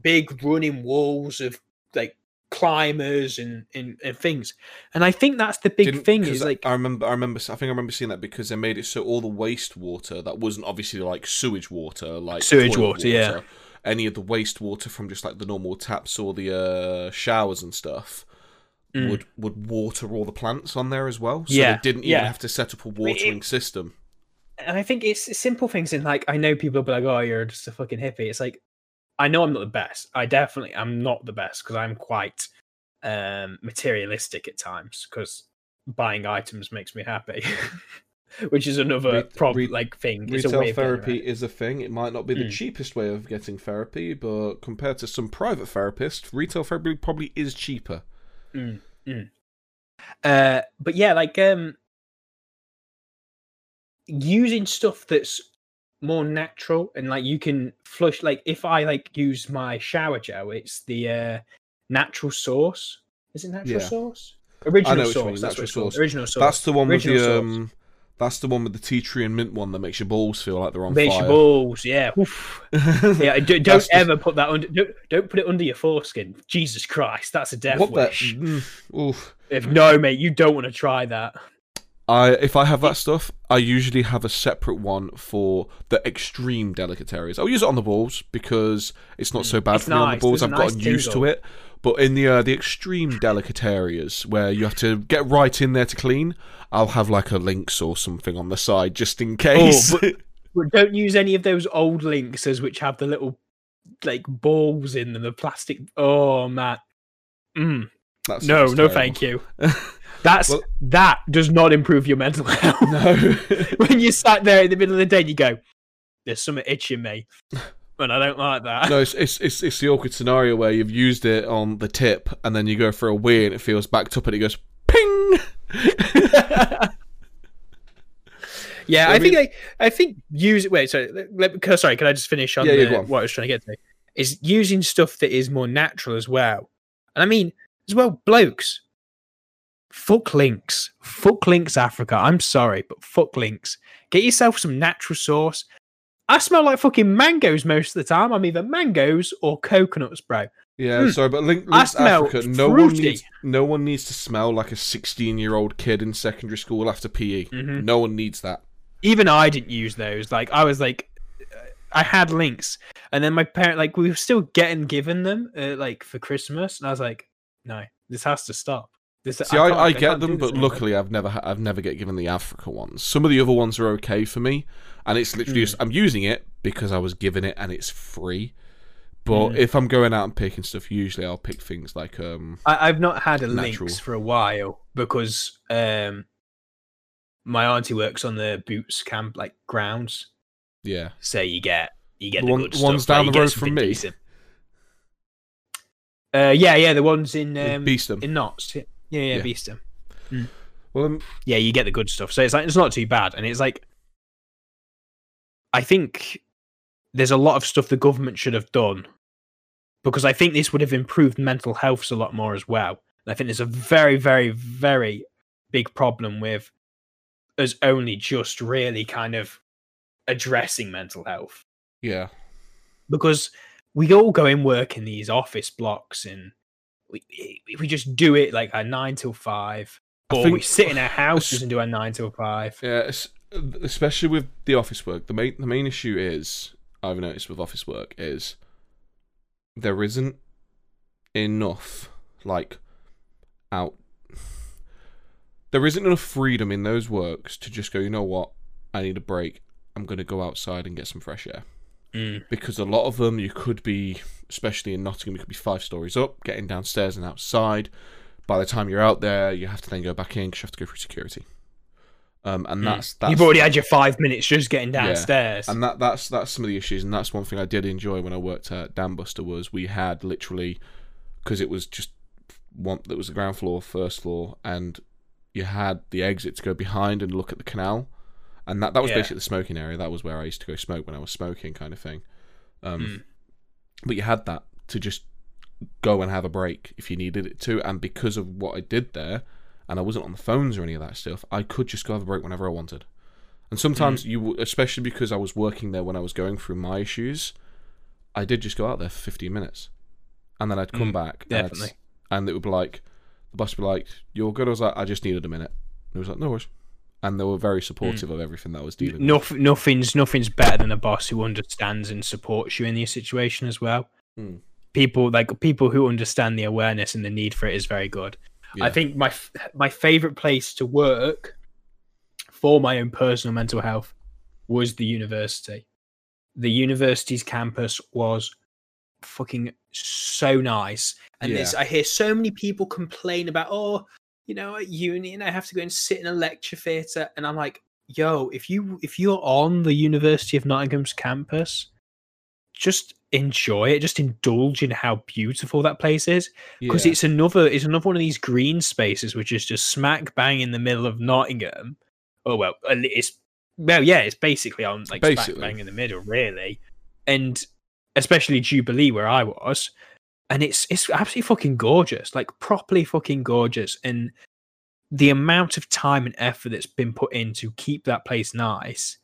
big running walls of like climbers and, and and things and i think that's the big Didn't- thing is like I remember, I remember, I think I remember seeing that because they made it so all the wastewater that wasn't obviously like sewage water, like Sewage toilet water, yeah. Any of the wastewater from just like the normal taps or the uh, showers and stuff Mm. would would water all the plants on there as well. So Yeah, they didn't even yeah. have to set up a watering system. And I think it's simple things in like I know people will be like, "Oh, you're just a fucking hippie." It's like I know I'm not the best. I definitely am not the best because I'm quite um materialistic at times because buying items makes me happy, which is another problem. re- like thing. Retail getting therapy is a thing. It might not be the Mm. cheapest way of getting therapy, but compared to some private therapists, retail therapy probably is cheaper. Mm, mm. Uh, but yeah, like um, using stuff that's more natural and like you can flush. Like if I like use my shower gel, it's the uh, natural source. Is it natural Yeah. source? Original source. That's natural. Original source. That's the one with the um. That's the one with the tea tree and mint one that makes your balls feel like they're on Makes fire. your balls, yeah. Yeah, do, don't just- ever put that under. Don't, don't put it under your foreskin. Jesus Christ, that's a death what wish. Mm, oof. If no, mate, you don't want to try that. I if I have that stuff, I usually have a separate one for the extreme delicate areas. I'll use it on the balls because it's not so bad Mm. It's for me on the nice. balls. There's I've nice gotten used to it. But in the uh, the extreme delicate areas where you have to get right in there to clean, I'll have like a Lynx or something on the side just in case. but- But don't use any of those old Lynxes which have the little like balls in them, the plastic. Oh man, mm, no, no, terrible. thank you. That's Well- that does not improve your mental health. No. when you sat there in the middle of the day, and you go, "There's something itching me," and I don't like that. No, it's, it's it's it's the awkward scenario where you've used it on the tip and then you go for a wee and it feels backed up and it goes ping. yeah, I I, think I, I think use wait. Sorry, let, sorry. Can I just finish on Yeah, the- on. what I was trying to get to? is using stuff that is more natural as well. And I mean, as well, blokes. Fuck Lynx. Fuck Lynx, Africa. I'm sorry, but fuck Lynx. Get yourself some natural sauce. I smell like fucking mangoes most of the time. I'm either mangoes or coconuts, bro. Yeah, Hmm. sorry, but Link, Lynx Africa. No one needs. No one needs to smell like a sixteen-year-old kid in secondary school after PE. Mhm. No one needs that. Even I didn't use those. Like I was like, I had Lynx, and then my parent like we were still getting given them uh, like for Christmas, and I was like, no, this has to stop. This See, I, can't- I, get them, but luckily I've never I've never get given the Africa ones. Some of the other ones are okay for me, and it's literally Mm. just I'm using it because I was given it and it's free. But Mm. if I'm going out and picking stuff, usually I'll pick things like um I, I've not had a Natural. Lynx for a while because um my auntie works on the Boots camp like grounds, yeah so you get you get The the, one- ones stuff, like, down you the road from me? decent. Uh, yeah, yeah, the ones in um, Beeston. in Notts. Yeah, yeah, yeah, Yeah. Beeston. Well, um, yeah, you get the good stuff. So it's like it's not too bad, and it's like I think there's a lot of stuff the government should have done because I think this would have improved mental health a lot more as well. And I think there's a very, very, very big problem with us only just really kind of addressing mental health yeah, because we all go in work in these office blocks and we we just do it like a nine till five, or think- we sit in our houses and do a nine till five. yeah. Especially with the office work, the main the main issue is I've noticed with office work is there isn't enough like out there isn't enough freedom in those works to just go you know what i need a break i'm going to go outside and get some fresh air Mm. because a lot of them you could be especially in nottingham you could be five stories up getting downstairs and outside by the time you're out there you have to then go back in because you have to go through security um, and Mm. that's, that's You've already had your five minutes just getting Yeah. downstairs. and that that's that's some of the issues, and that's one thing I did enjoy when I worked at Dambuster was we had literally because it was just one that was the ground floor, first floor, and you had the exit to go behind and look at the canal, and that that was Yeah. basically the smoking area. That was where I used to go smoke when I was smoking, kind of thing. Um, Mm. But you had that to just go and have a break if you needed it to, and because of what I did there, and I wasn't on the phones or any of that stuff, I could just go have a break whenever I wanted. And sometimes you, especially because I was working there when I was going through my issues, I did just go out there for 15 minutes, and then I'd come Mm, back. and definitely. And, it would be like, the boss would be like, "You're good." I was like, "I just needed a minute." And it was like, "No worries," and they were very supportive of everything that I was dealing with. Nothing's nothing's better than a boss who understands and supports you in your situation as well. Mm. People like people who understand the awareness and the need for it is very good. I think my my favorite place to work for my own personal mental health was the university. The university's campus was fucking so nice, and Yeah. this I hear so many people complain about. Oh, you know, at uni, and I have to go and sit in a lecture theatre, and I'm like, yo, if you if you're on the University of Nottingham's campus, just enjoy it. Just indulge in how beautiful that place is because Yeah. it's another it's another one of these green spaces which is just smack bang in the middle of Nottingham. Oh well, it's well yeah, it's basically on like smack bang in the middle, really, and especially Jubilee where I was, and it's it's absolutely fucking gorgeous, like properly fucking gorgeous, and the amount of time and effort that's been put in to keep that place nice.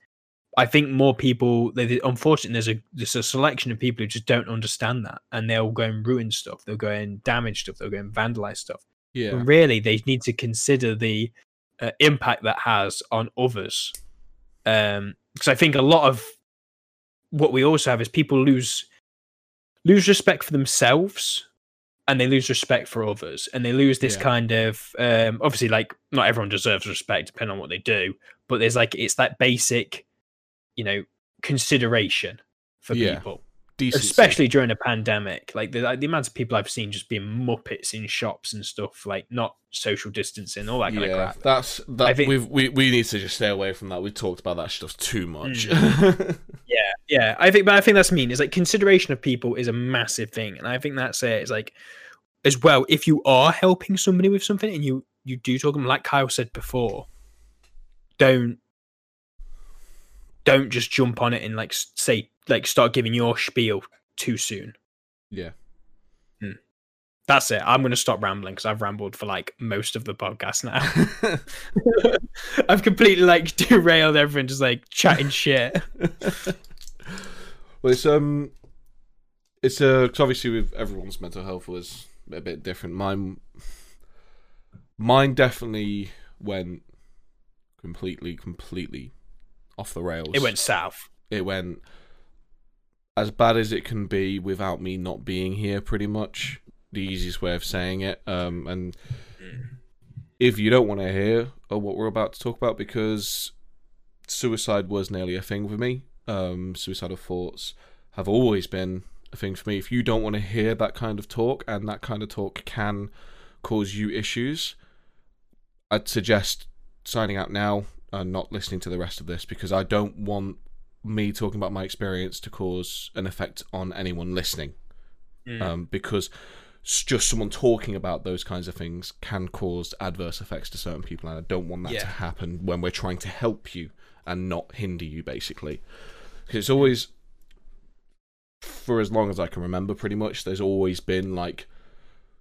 I think more people. they- Unfortunately, there's a there's a selection of people who just don't understand that, and they'll go and ruin stuff. They'll go and damage stuff. They'll go and vandalize stuff. yeah. When really, they need to consider the uh, impact that has on others. Um, because I think a lot of what we also have is people lose lose respect for themselves and they lose respect for others and they lose this Yeah. kind of um obviously like not everyone deserves respect depending on what they do but there's like it's that basic you know consideration for Yeah. people Decency. especially during a pandemic like the, like the amount of people i've seen just being muppets in shops and stuff like not social distancing all that kind yeah, of crap that's that. I think- we've, we we need to just stay away from that. We've talked about that stuff too much. Mm. Yeah, yeah. I think, but I think that's mean. Is like consideration of people is a massive thing, and I think that's it. It's like as well if you are helping somebody with something and you you do talk them like Kyle said before, don't don't just jump on it and like say like start giving your spiel too soon. Yeah. That's it. I'm going to stop rambling because I've rambled for like most of the podcast now. I've completely like derailed everyone, just like chatting shit. well, it's um, it's uh, 'cause obviously with everyone's mental health was a bit different. Mine, mine definitely went completely, completely off the rails. It went south. It went as bad as it can be without me not being here. Pretty much the easiest way of saying it. Um, and if you don't want to hear uh, what we're about to talk about, because suicide was nearly a thing for me. Um, suicidal thoughts have always been a thing for me. If you don't want to hear that kind of talk, and that kind of talk can cause you issues, I'd suggest signing out now and not listening to the rest of this because I don't want me talking about my experience to cause an effect on anyone listening. Mm. Um, because just someone talking about those kinds of things can cause adverse effects to certain people, and I don't want that to happen when we're trying to help you and not hinder you, basically. 'Cause it's always, for as long as I can remember, pretty much, there's always been like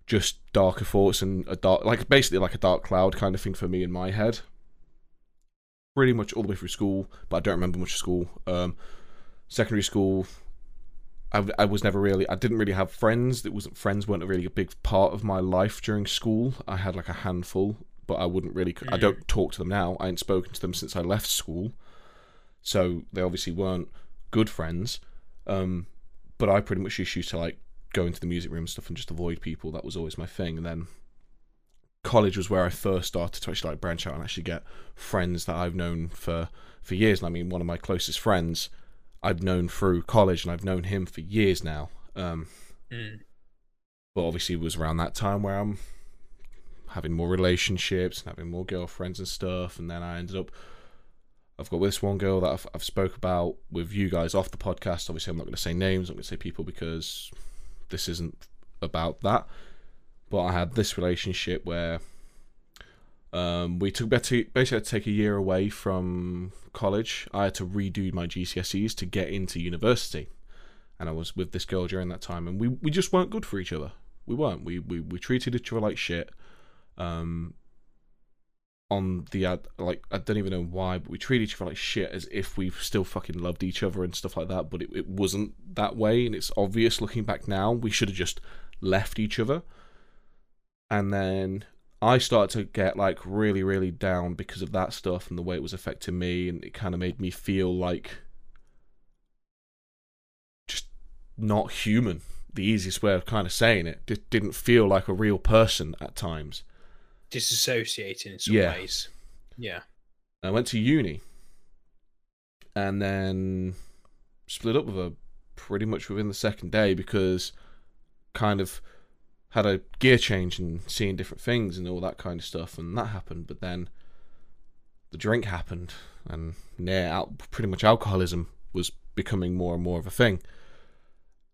just darker thoughts and a dark, like basically like a dark cloud kind of thing for me in my head. Pretty much all the way through school, but I don't remember much of school. Um, secondary school, I, I was never really I didn't really have friends. It wasn't friends weren't a really a big part of my life during school. I had like a handful, but I wouldn't really I don't talk to them now. I ain't spoken to them since I left school. So they obviously weren't good friends. Um, but I pretty much just used to like go into the music room and stuff and just avoid people. That was always my thing. And then college was where I first started to actually like branch out and actually get friends that I've known for for years. And I mean, one of my closest friends I've known through college, and I've known him for years now. Um, Mm. but obviously, it was around that time where I'm having more relationships and having more girlfriends and stuff. And then I ended up, I've got this one girl that I've, I've spoke about with you guys off the podcast. Obviously, I'm not going to say names. I'm going to say people because this isn't about that. But I had this relationship where um, we took basically to take a year away from college. I had to redo my GCSEs to get into university, and I was with this girl during that time, and we, we just weren't good for each other. We weren't. We we, we treated each other like shit. Um, on the ad, like I don't even know why, but we treated each other like shit as if we still fucking loved each other and stuff like that. But it, it wasn't that way, and it's obvious looking back now. We should have just left each other. And then I started to get like really, really down because of that stuff and the way it was affecting me, and it kind of made me feel like just not human. The easiest way of kind of saying it, just didn't feel like a real person at times. Disassociating in some Yeah. ways. Yeah. I went to uni, and then split up with her pretty much within the second day because kind of had a gear change and seeing different things and all that kind of stuff, and that happened. But then the drink happened, and yeah, al- pretty much alcoholism was becoming more and more of a thing.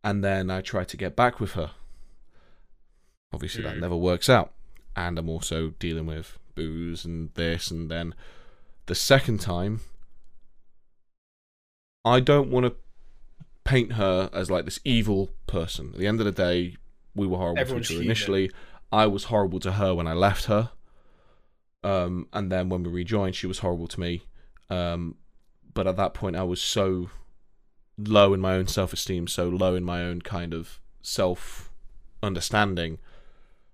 And then I tried to get back with her. Obviously, that Mm. never works out. And I'm also dealing with booze and this, and then the second time, I don't want to paint her as like this evil person. At the end of the day, we were horrible Everyone's to each other human. initially. I was horrible to her when I left her. Um, and then when we rejoined, she was horrible to me. Um, but at that point, I was so low in my own self esteem, so low in my own kind of self understanding,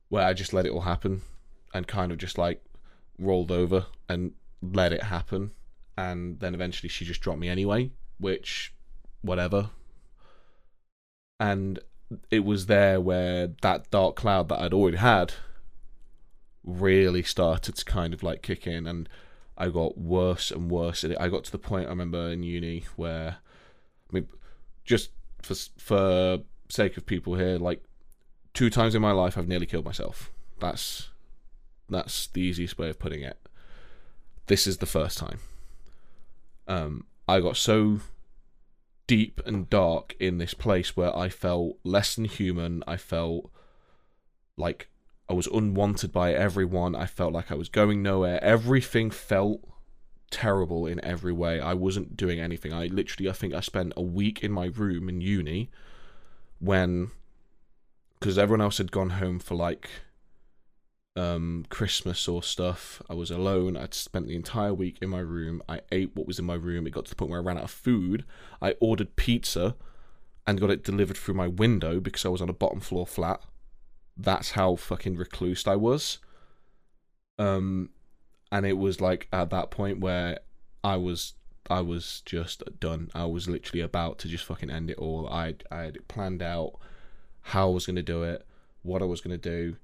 where I just let it all happen and kind of just like rolled over and let it happen. And then eventually she just dropped me anyway, which, whatever. And it was there where that dark cloud that I'd already had really started to kind of like kick in and I got worse and worse and I got to the point I remember in uni where I mean just for for sake of people here like two times in my life I've nearly killed myself. That's that's the easiest way of putting it. This is the first time. Um I got so deep and dark in this place where I felt less than human. I felt like I was unwanted by everyone. I felt like I was going nowhere. Everything felt terrible in every way. I wasn't doing anything. I literally, I think I spent a week in my room in uni when because everyone else had gone home for like um Christmas or stuff. I was alone. I'd spent the entire week in my room. I ate what was in my room. It got to the point where I ran out of food. I ordered pizza and got it delivered through my window because I was on a bottom floor flat. That's how fucking recluse I was. Um and it was like at that point where I was I was just done. I was literally about to just fucking end it all. I I had planned out how I was going to do it, what I was going to do,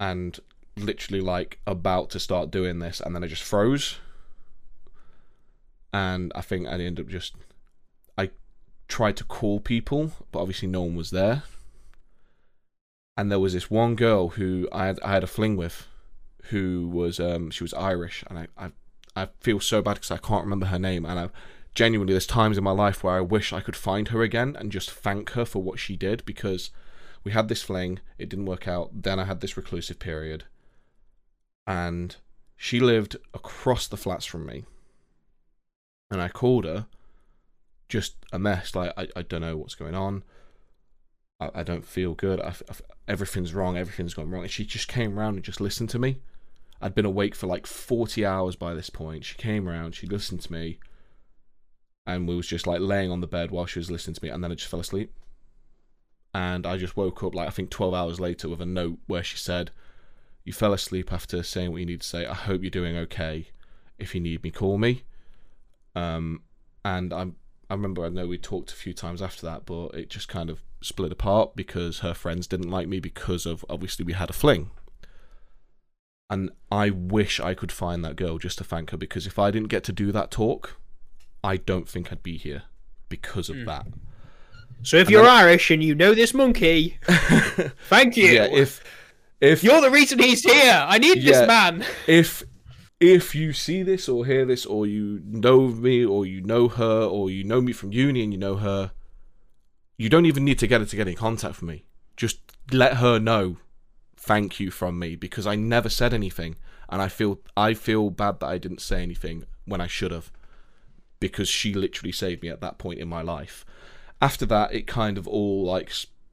and literally like about to start doing this, and then I just froze. And I think I ended up just I tried to call people, but obviously no one was there. And there was this one girl who I had I had a fling with, who was um she was Irish, and I I, I feel so bad because I can't remember her name, and I genuinely there's times in my life where I wish I could find her again and just thank her for what she did because we had this fling, it didn't work out. Then I had this reclusive period, and she lived across the flats from me. And I called her, just a mess. Like I, I don't know what's going on. I, I don't feel good. I, I, everything's wrong. Everything's gone wrong. And she just came around and just listened to me. I'd been awake for like 40 hours by this point. She came around, she listened to me, and we was just like laying on the bed while she was listening to me, and then I just fell asleep. And I just woke up like I think 12 hours later with a note where she said, "You fell asleep after saying what you need to say. I hope you're doing okay. If you need me, call me." Um, and I'm I remember I know we talked a few times after that, but it just kind of split apart because her friends didn't like me because of obviously we had a fling. And I wish I could find that girl just to thank her because if I didn't get to do that talk, I don't think I'd be here because of Mm. that. So if And you're then- Irish and you know this monkey, thank you. Yeah, if if You're the reason he's here. I need Yeah. this man. if if you see this or hear this or you know me or you know her or you know me from uni and you know her you don't even need to get her to get in contact with me just let her know thank you from me because i never said anything and i feel i feel bad that i didn't say anything when i should have because she literally saved me at that point in my life after that it kind of all like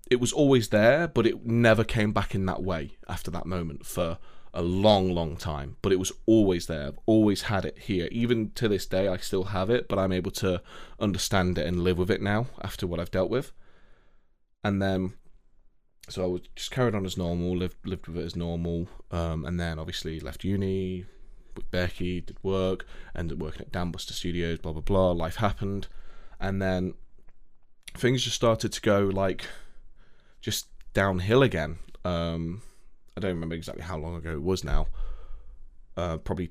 it was always there but it never came back in that way after that moment for a long long time. But it was always there. I've always had it here. Even to this day i still have it but i'm able to understand it and live with it now after what i've dealt with. And then so i was just carried on as normal lived lived with it as normal um, and then obviously left uni with becky did work ended up working at dambuster studios blah blah blah life happened. And then things just started to go like just downhill again um I don't remember exactly how long ago it was now. Uh, probably,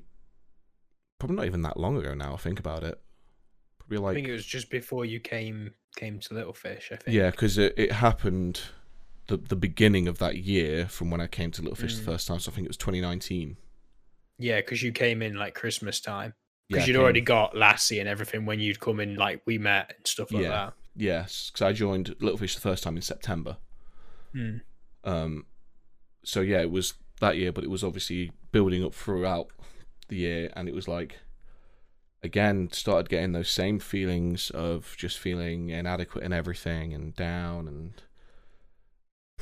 probably not even that long ago now. I think about it. Probably like I think it was just before you came came to Little Fish. I think. yeah, because it, it happened the the beginning of that year from when I came to Little Fish Mm. the first time. So I think it was 2019. Yeah, because you came in like Christmas time. Because I you'd came- already got Lassie and everything when you'd come in, like we met and stuff like Yeah. that. Yes, because I joined Little Fish the first time in September. Hmm. Um, so yeah, it was that year, but it was obviously building up throughout the year, and it was like, again, started getting those same feelings of just feeling inadequate in everything and down, and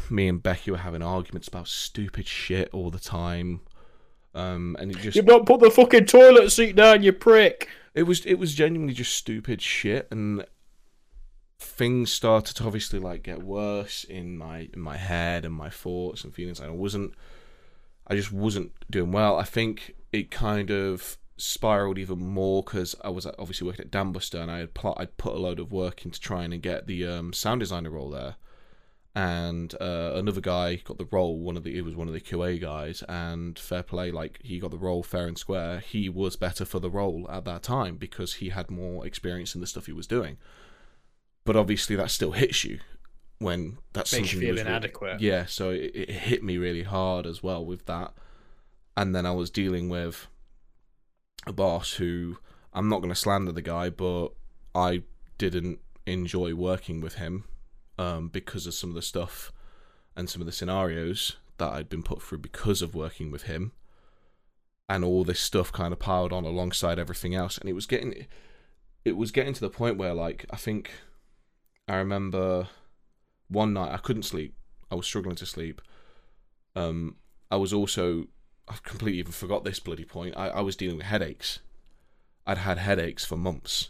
me and Becky were having arguments about stupid shit all the time. Um, and it just You've not put the fucking toilet seat down, you prick. it was it was genuinely just stupid shit and things started to obviously like get worse in my in my head and my thoughts and feelings I wasn't I just wasn't doing well I think it kind of spiraled even more because I was obviously working at Dambuster and I had pl- I'd put a load of work into trying to get the um, sound designer role there and uh, another guy got the role. One of the he was one of the QA guys, and fair play, like he got the role fair and square. He was better for the role at that time because he had more experience in the stuff he was doing. But obviously, that still hits you when that's Makes you feel was inadequate. yeah, so it, it hit me really hard as well with that. And then I was dealing with a boss who I'm not going to slander the guy, but I didn't enjoy working with him um, because of some of the stuff and some of the scenarios that I'd been put through because of working with him. And all this stuff kind of piled on alongside everything else, and it was getting, it was getting to the point where, like, I think, I remember one night I couldn't sleep I was struggling to sleep. Um, I was also I completely even forgot this bloody point. I, I was dealing with headaches. I'd had headaches for months,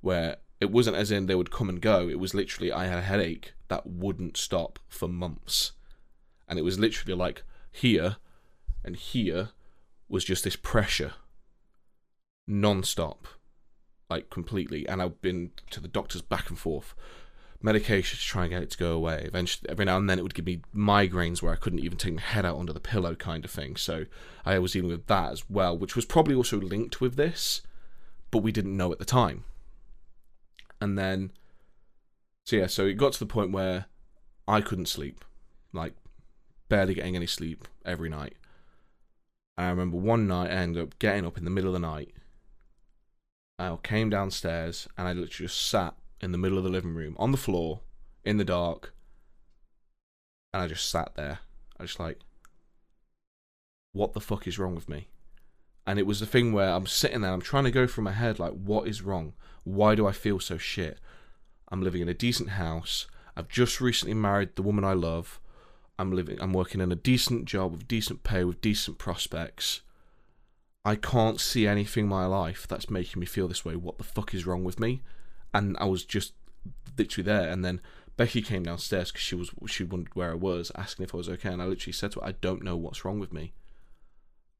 where it wasn't as in they would come and go. It was literally I had a headache that wouldn't stop for months, and it was literally like here and here was just this pressure, non-stop, like completely. And I've been to the doctors back and forth medication to try and get it to go away. Eventually, every now and then it would give me migraines where I couldn't even take my head out under the pillow, kind of thing. So I was dealing with that as well, which was probably also linked with this, but we didn't know at the time. And then, so yeah, so it got to the point where I couldn't sleep, like barely getting any sleep every night. I remember one night I ended up getting up in the middle of the night. I came downstairs and I literally just sat in the middle of the living room on the floor in the dark. And I just sat there. I just like, what the fuck is wrong with me? And it was the thing where I'm sitting there, I'm trying to go through my head, like, what is wrong? Why do I feel so shit? I'm living in a decent house. I've just recently married the woman I love. I'm living, I'm working in a decent job with decent pay, with decent prospects. I can't see anything in my life that's making me feel this way. What the fuck is wrong with me? And I was just literally there. And then Becky came downstairs because she was she wondered where I was, asking if I was okay. And I literally said to her, "I don't know what's wrong with me.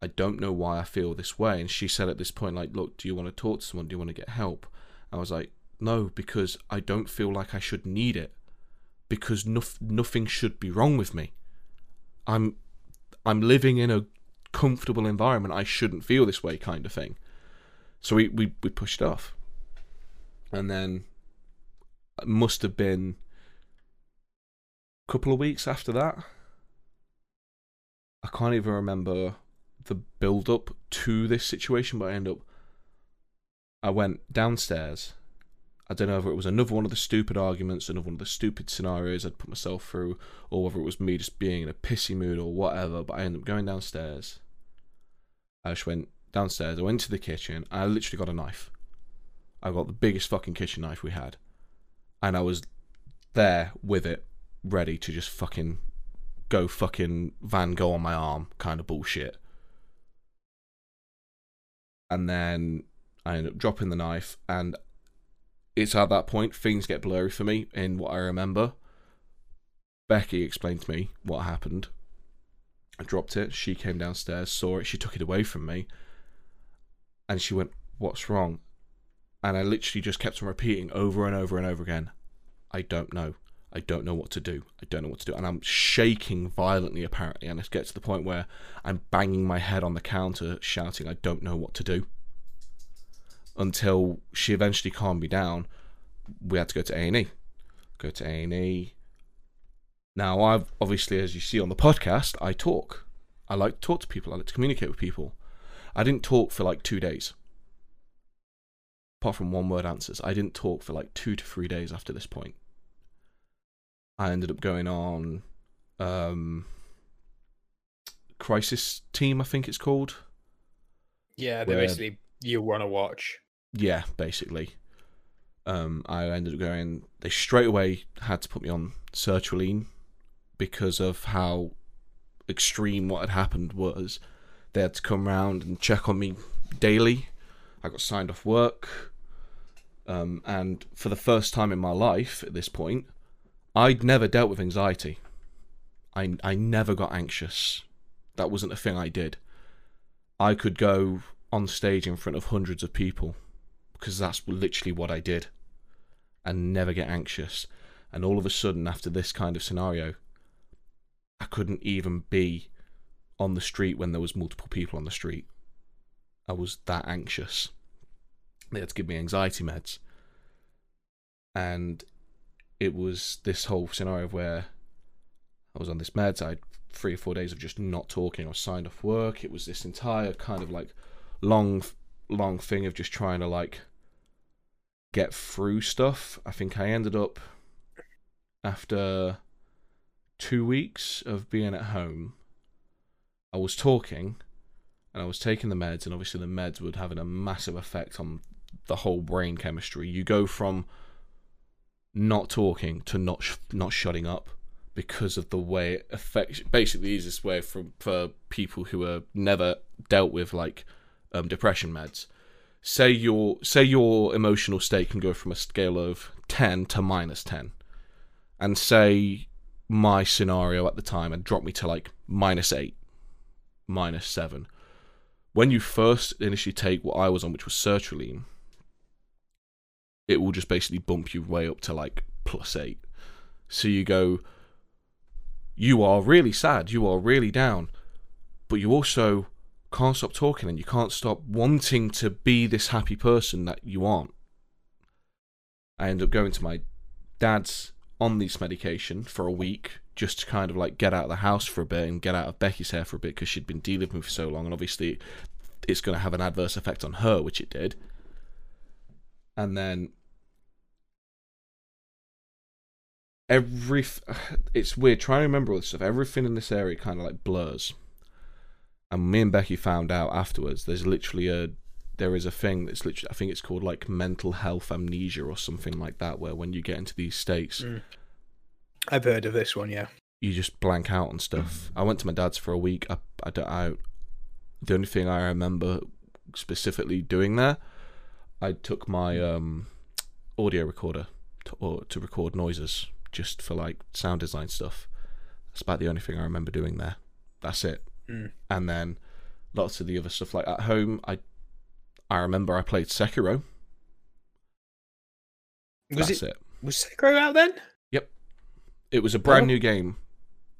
I don't know why I feel this way." And she said at this point, like, "Look, do you want to talk to someone? Do you want to get help?" I was like, "No, because I don't feel like I should need it, because no- nothing should be wrong with me. I'm I'm living in a comfortable environment. I shouldn't feel this way, kind of thing." So we we, we pushed off and then it must have been a couple of weeks after that. I can't even remember the build up to this situation, but I end up. I went downstairs. I don't know if it was another one of the stupid arguments, another one of the stupid scenarios I'd put myself through, or whether it was me just being in a pissy mood or whatever. But I ended up going downstairs. I just went downstairs. I went to the kitchen. I literally got a knife. I got the biggest fucking kitchen knife we had, and I was there with it, ready to just fucking go fucking Van Gogh on my arm kind of bullshit. And then I end up dropping the knife, and it's at that point things get blurry for me in what I remember. Becky explained to me what happened. I dropped it. She came downstairs, saw it. She took it away from me, and she went, "What's wrong?" And I literally just kept on repeating over and over and over again, I don't know. I don't know what to do. I don't know what to do. And I'm shaking violently, apparently. And it gets to the point where I'm banging my head on the counter, shouting, I don't know what to do. Until she eventually calmed me down. We had to go to A&E. Go to A&E. Now, I've obviously, as you see on the podcast, I talk. I like to talk to people. I like to communicate with people. I didn't talk for like two days apart from one word answers. I didn't talk for like two to three days after this point. I ended up going on um, crisis team, I think it's called. Yeah, they basically you want to watch. Yeah, basically. Um, I ended up going. They straight away had to put me on sertraline because of how extreme what had happened was. They had to come round and check on me daily. I got signed off work. Um, and for the first time in my life at this point, I'd never dealt with anxiety. I, I never got anxious. That wasn't a thing I did. I could go on stage in front of hundreds of people because that's literally what I did and never get anxious. And all of a sudden, after this kind of scenario, I couldn't even be on the street when there was multiple people on the street. I was that anxious. They had to give me anxiety meds. And it was this whole scenario where I was on this meds. I had three or four days of just not talking. I was signed off work. It was this entire kind of like long, long thing of just trying to like get through stuff. I think I ended up after two weeks of being at home. I was talking and I was taking the meds, and obviously the meds would having a massive effect on the whole brain chemistry. You go from not talking to not sh- not shutting up because of the way it affects. Basically, the easiest way for for people who are never dealt with like um, depression meds. Say your say your emotional state can go from a scale of ten to minus ten, and say my scenario at the time had dropped me to like minus eight, minus seven. When you first initially take what I was on, which was sertraline, it will just basically bump you way up to like plus eight. So you go, you are really sad, you are really down, but you also can't stop talking and you can't stop wanting to be this happy person that you aren't. I end up going to my dad's on this medication for a week just to kind of like get out of the house for a bit and get out of Becky's hair for a bit because she'd been dealing with me for so long and obviously it's going to have an adverse effect on her, which it did. And then every it's weird trying to remember all this stuff. Everything in this area kind of like blurs. And me and Becky found out afterwards. There's literally a there is a thing that's literally I think it's called like mental health amnesia or something like that, where when you get into these states, Mm. I've heard of this one, yeah. you just blank out on stuff. I went to my dad's for a week. I, I, don't- I the only thing I remember specifically doing there, I took my um, audio recorder to, or, to record noises just for like sound design stuff. That's about the only thing I remember doing there. That's it. Mm. And then lots of the other stuff like at home. I I remember I played Sekiro. Was That's it it. was Sekiro out then? Yep. It was a brand Oh. new game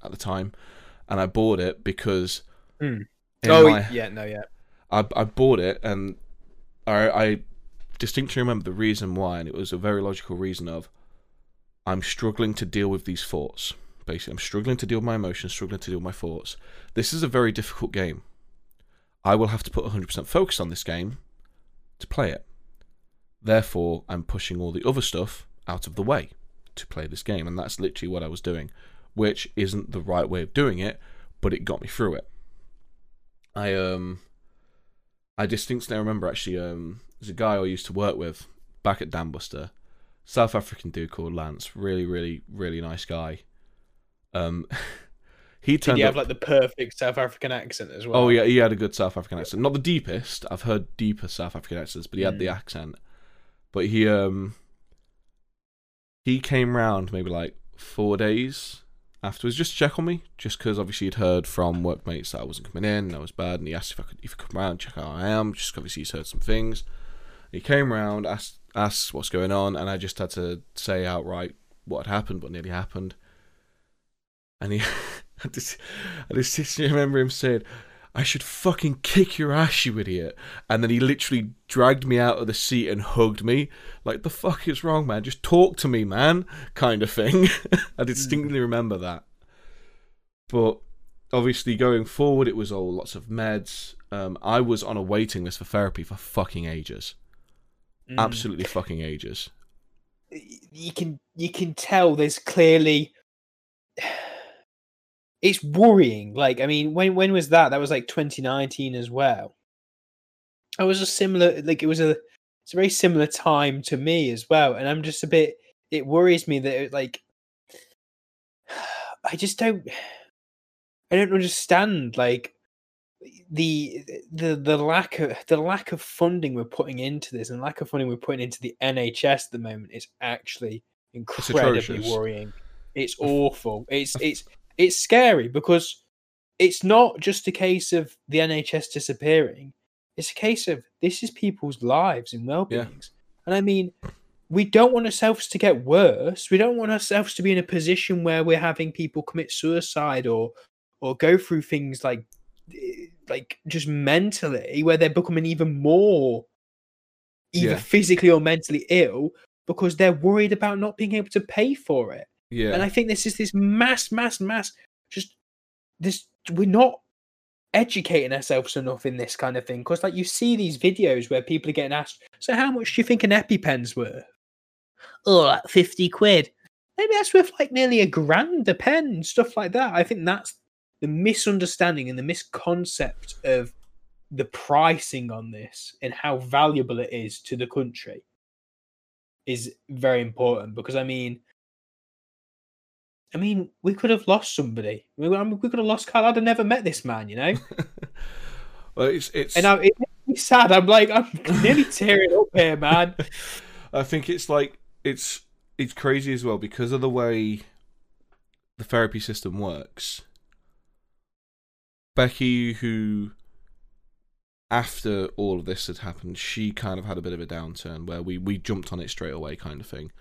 at the time, and I bought it because. In oh my- yeah, no, yeah. I I bought it and I I distinctly remember the reason why, and it was a very logical reason of I'm struggling to deal with these thoughts. Basically, I'm struggling to deal with my emotions, struggling to deal with my thoughts. This is a very difficult game. I will have to put 100% focus on this game to play it. Therefore, I'm pushing all the other stuff out of the way to play this game, and that's literally what I was doing, which isn't the right way of doing it, but it got me through it. I um I distinctly remember actually um there's a guy I used to work with back at Dambuster, South African dude called Lance, really, really, really nice guy. Um he Did turned he up have like the perfect South African accent as well? Oh yeah, he had a good South African accent. Not the deepest. I've heard deeper South African accents, but he had the Mm. accent. But he um he came round maybe like four days afterwards just to check on me, just because obviously he'd heard from workmates that I wasn't coming in, and I was bad, and he asked if I could if I could come round check how I am. Just obviously he's heard some things. He came round, asked asked what's going on, and I just had to say outright what had happened, what nearly happened. And he, I just, I just remember him saying, I should fucking kick your ass, you idiot. And then he literally dragged me out of the seat and hugged me. Like, the fuck is wrong, man? Just talk to me, man. Kind of thing. I distinctly remember that. But obviously, going forward, it was all lots of meds. Um, I was on a waiting list for therapy for fucking ages. Mm. Absolutely fucking ages. You can you can tell there's clearly it's worrying. Like I mean, when when was that? That was like 2019 as well. It was a similar like it was a it's a very similar time to me as well, and I'm just a bit. It worries me that it, like I just don't I don't understand like the the the lack of the lack of funding we're putting into this and lack of funding we're putting into the NHS at the moment is actually incredibly atrocious. worrying. It's awful. It's it's it's scary because it's not just a case of the NHS disappearing. It's a case of this is people's lives and well-beings. And I mean, we don't want ourselves to get worse. We don't want ourselves to be in a position where we're having people commit suicide or or go through things like like just mentally where they're becoming even more either Yeah. physically or mentally ill because they're worried about not being able to pay for it. Yeah. And I think this is this mass, mass, mass. Just this, we're not educating ourselves enough in this kind of thing because, like, you see these videos where people are getting asked, "So, how much do you think an EpiPen's worth?" Oh, like fifty quid. Maybe that's worth like nearly a grand a pen, stuff like that. I think that's the misunderstanding and the misconcept of the pricing on this and how valuable it is to the country is very important because I mean I mean, we could have lost somebody. We, I mean, we could have lost Kyle. I'd have never met this man, you know. well, it's it's. And I, it makes me sad. I'm like, I'm nearly tearing up here, man. I think it's like it's it's crazy as well because of the way the therapy system works. Becky, who after all of this had happened, she kind of had a bit of a downturn where we we jumped on it straight away, kind of thing.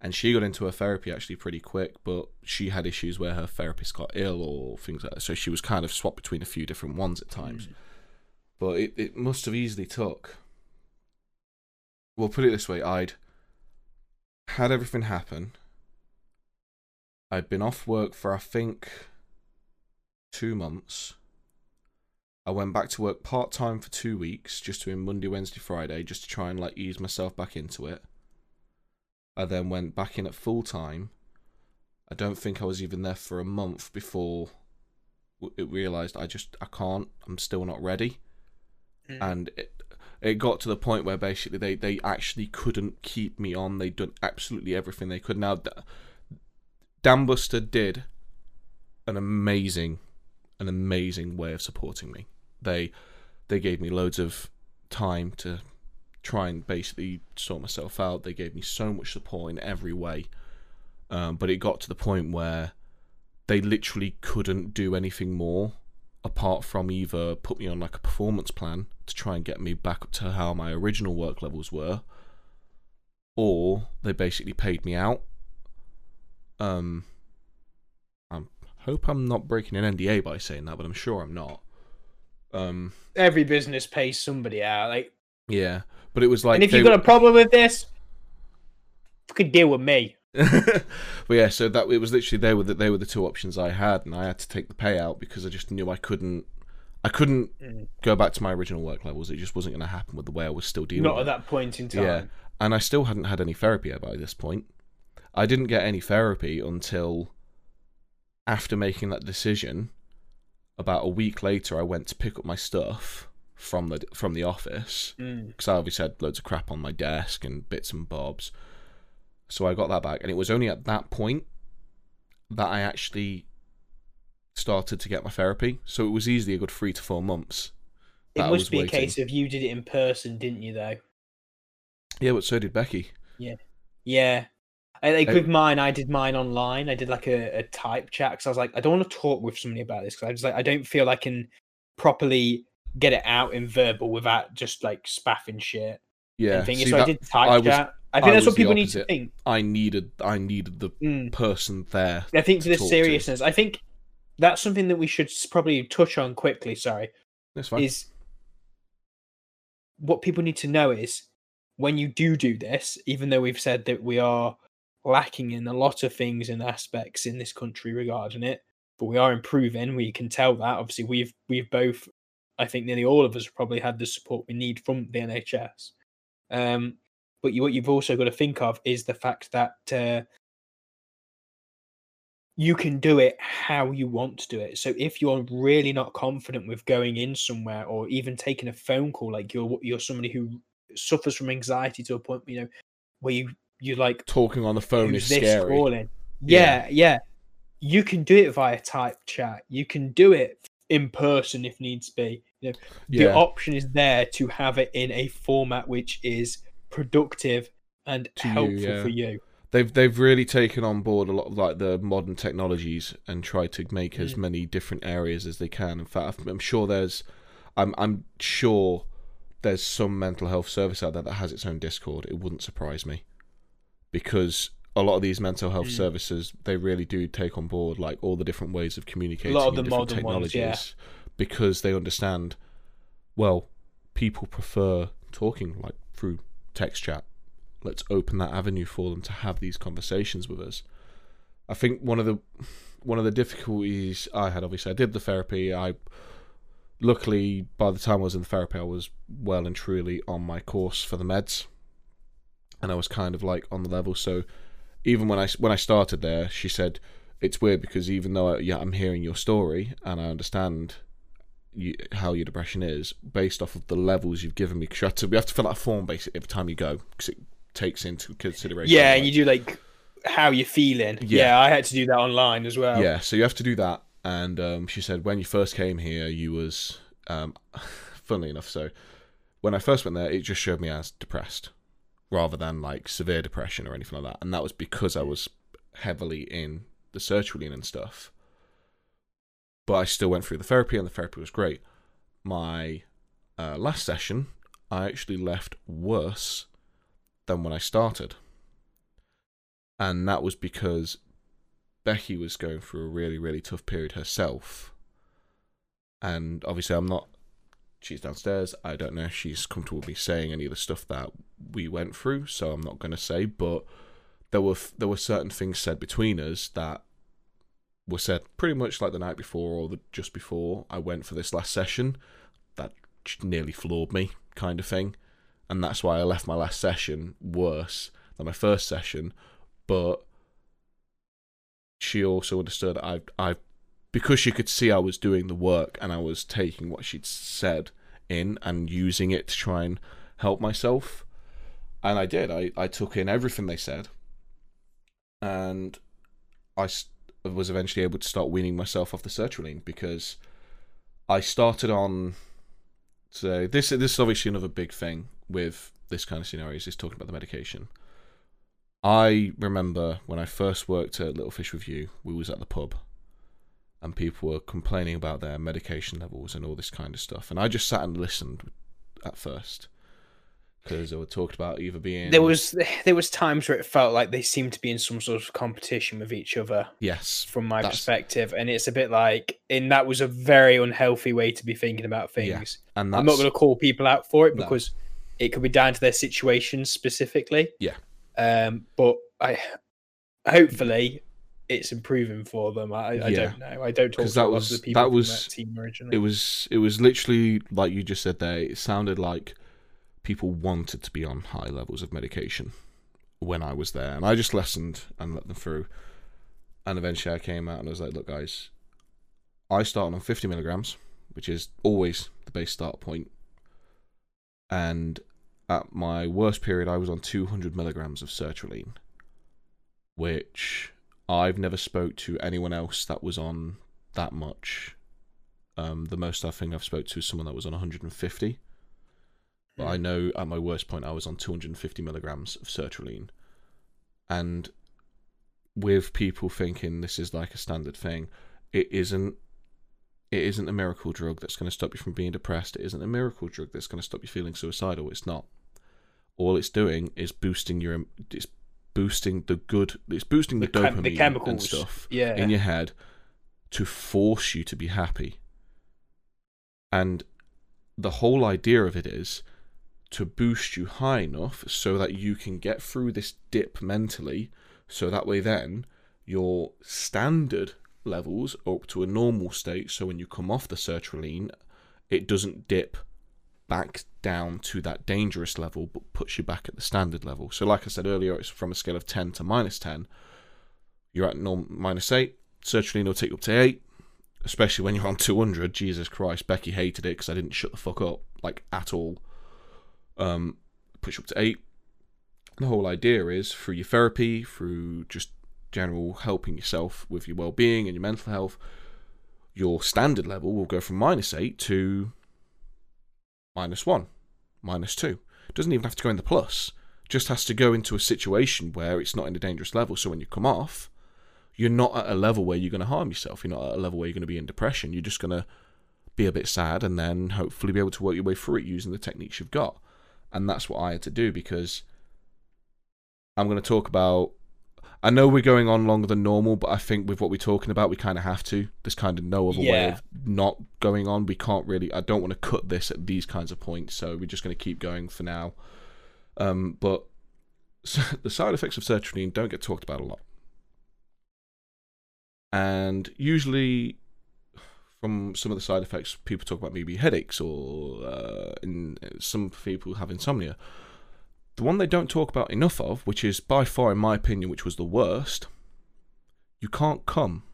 And she got into her therapy actually pretty quick but she had issues where her therapist got ill or things like that. So she was kind of swapped between a few different ones at times. Mm. but it, it must have easily took well put it this way i'd had everything happen. I'd been off work for i think two months I went back to work part time for two weeks, just doing Monday, Wednesday, Friday, just to try and like ease myself back into it. I then went back in at full time. I don't think I was even there for a month before it realized I just I can't. I'm still not ready. Mm. And it, it got to the point where basically they, they actually couldn't keep me on. They'd done absolutely everything they could. Now, Dambuster did an amazing, an amazing way of supporting me. They they gave me loads of time to try and basically sort myself out. They gave me so much support in every way. Um, but it got to the point where they literally couldn't do anything more apart from either put me on like a performance plan to try and get me back up to how my original work levels were, or they basically paid me out. Um, I hope I'm not breaking an NDA by saying that, but I'm sure I'm not. Um, every business pays somebody out. Like, yeah, but it was like, and if you've got a problem with this, you could deal with me. but yeah, so that it was literally they were the, they were the two options I had, and I had to take the payout because I just knew I couldn't I couldn't mm. go back to my original work levels. It just wasn't going to happen with the way I was still dealing. Not at that point in time. Yeah, and I still hadn't had any therapy by this point. I didn't get any therapy until after making that decision. About a week later, I went to pick up my stuff from the from the office because mm. I obviously had loads of crap on my desk and bits and bobs. So I got that back, and it was only at that point that I actually started to get my therapy. So it was easily a good three to four months. It must be waiting. a case of you did it in person, didn't you? Though. Yeah, but so did Becky. Yeah, yeah. I, like with mine, I did mine online. I did like a, a type chat because I was like, I don't want to talk with somebody about this because I was like, I don't feel I can properly get it out in verbal without just like spaffing shit. Yeah. See, so that, I did type I was, chat. I think I that's what people need to think. I needed I needed the mm. person there. I think for the seriousness, to. I think that's something that we should probably touch on quickly. Sorry, that's fine. Is what people need to know is when you do do this, even though we've said that we are lacking in a lot of things and aspects in this country regarding it, but we are improving. We can tell that. Obviously, we've we've both I think nearly all of us probably had the support we need from the NHS. Um, but you, what you've also got to think of is the fact that uh, you can do it how you want to do it. So if you're really not confident with going in somewhere or even taking a phone call, like you're you're somebody who suffers from anxiety to a point, you know, where you you like talking on the phone is scary. Calling. Yeah, yeah, yeah. You can do it via type chat. You can do it in person if needs be. You know, yeah. the option is there to have it in a format which is productive and to helpful you, yeah. for you. They've they've really taken on board a lot of like the modern technologies and tried to make as mm. many different areas as they can. In fact, I'm sure there's, I'm I'm sure there's some mental health service out there that has its own Discord. It wouldn't surprise me, because a lot of these mental health mm. services they really do take on board like all the different ways of communicating, a lot of the modern technologies. Ones, yeah because they understand well people prefer talking like through text chat let's open that avenue for them to have these conversations with us i think one of the one of the difficulties i had obviously i did the therapy i luckily by the time i was in the therapy i was well and truly on my course for the meds and i was kind of like on the level so even when i when i started there she said it's weird because even though I, yeah, i'm hearing your story and i understand you, how your depression is based off of the levels you've given me. Because we have to fill out a form basically every time you go because it takes into consideration. Yeah, like, and you do like how you're feeling. Yeah. Yeah. I had to do that online as well. Yeah, so you have to do that. And um, she said when you first came here, you was, um, funnily enough, so when I first went there, it just showed me as depressed, rather than like severe depression or anything like that. And that was because I was heavily in the sertraline and stuff. But I still went through the therapy, and the therapy was great. My uh, last session, I actually left worse than when I started. And that was because Becky was going through a really, really tough period herself. And obviously, I'm not. She's downstairs. I don't know if she's comfortable me saying any of the stuff that we went through, so I'm not going to say. But there were there were certain things said between us that were said pretty much like the night before or the, just before I went for this last session that nearly floored me, kind of thing. And that's why I left my last session worse than my first session. But she also understood I've I because she could see I was doing the work and I was taking what she'd said in and using it to try and help myself. And I did. I, I took in everything they said. And I was eventually able to start weaning myself off the sertraline because I started on. So this this is obviously another big thing with this kind of scenarios is talking about the medication. I remember when I first worked at Little Fish you, we was at the pub, and people were complaining about their medication levels and all this kind of stuff, and I just sat and listened at first because they were talked about either being There was there was times where it felt like they seemed to be in some sort of competition with each other yes from my That's- perspective. And it's a bit like and that was a very unhealthy way to be thinking about Yeah, things. and that's I'm not gonna call people out for it No. because it could be down to their situation specifically. Yeah. Um but I hopefully it's improving for them. I, I Yeah. don't know. I don't talk to that was- the people that was- that team originally. it was it was literally like you just said there. It sounded like people wanted to be on high levels of medication when I was there, and I just listened and let them through. And eventually, I came out and I was like, "Look, guys, I started on 50 milligrams, which is always the base start point. And at my worst period, I was on 200 milligrams of sertraline, which I've never spoke to anyone else that was on that much. Um, the most I think I've spoke to is someone that was on 150. But I know at my worst point I was on 250 milligrams of sertraline, and with people thinking this is like a standard thing, it isn't. It isn't a miracle drug that's going to stop you from being depressed. It isn't a miracle drug that's going to stop you feeling suicidal. It's not. All it's doing is boosting your. It's boosting the good. It's boosting the, the, chem- dopamine the chemicals and stuff Yeah. in your head to force you to be happy. And the whole idea of it is to boost you high enough so that you can get through this dip mentally, so that way then your standard levels up to a normal state. So when you come off the sertraline, it doesn't dip back down to that dangerous level, but puts you back at the standard level. So, like I said earlier, it's from a scale of 10 to minus 10. You're at norm- minus 8. Sertraline will take you up to 8, especially when you're on 200. Jesus Christ, Becky hated it because I didn't shut the fuck up, like, at all. Um, push up to 8. The whole idea is through your therapy, through just general helping yourself with your well being and your mental health, your standard level will go from minus 8 to minus 1, minus 2. It doesn't even have to go in the plus, just has to go into a situation where it's not in a dangerous level. So when you come off, you're not at a level where you're going to harm yourself. You're not at a level where you're going to be in depression. You're just going to be a bit sad and then hopefully be able to work your way through it using the techniques you've got. And that's what I had to do because I'm going to talk about. I know we're going on longer than normal, but I think with what we're talking about, we kind of have to. There's kind of no other way of not going on. We can't really. I don't want to cut this at these kinds of points, so we're just going to keep going for now. Um, but the side effects of sertraline don't get talked about a lot, and usually from some of the side effects, people talk about maybe headaches or uh, in some people have insomnia. The one they don't talk about enough of, which is by far, in my opinion, which was the worst, you can't come.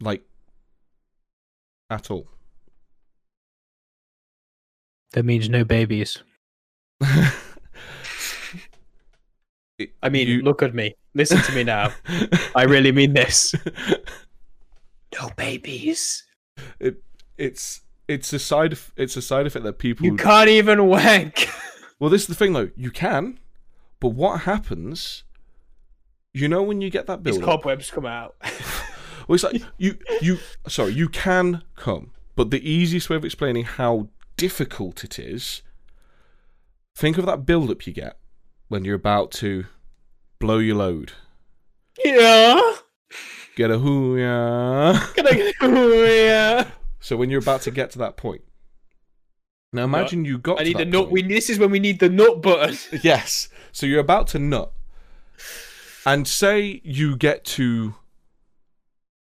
Like, at all. That means no babies. it- I mean, you- look at me. Listen to me now. I really mean this. No babies. It, it's it's a side it's a side effect that people You can't even wank. Well, this is the thing though. You can, but what happens? You know when you get that These build. cobwebs come out. Well, it's like you you sorry you can come, but the easiest way of explaining how difficult it is. Think of that build up you get when you're about to blow your load. yeah. Get a hoo yeah. Get a get yeah. So when you're about to get to that point. Now imagine you got. I to need the nut. point. We this is when we need the nut button. Yes. So you're about to nut. And say you get to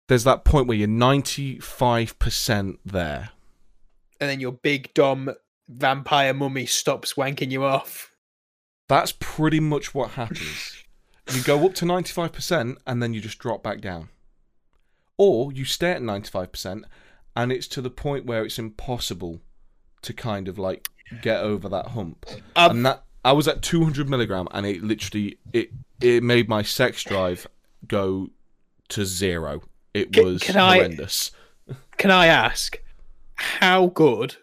there's that point where you're 95% there. And then your big dumb vampire mummy stops wanking you off. That's pretty much what happens. you go up to 95% and then you just drop back down. Or you stay at 95% and it's to the point where it's impossible to kind of like get over that hump. Um, and that I was at 200 milligram, and it literally it it made my sex drive go to zero. It Can- was can I- horrendous. Can I ask, how good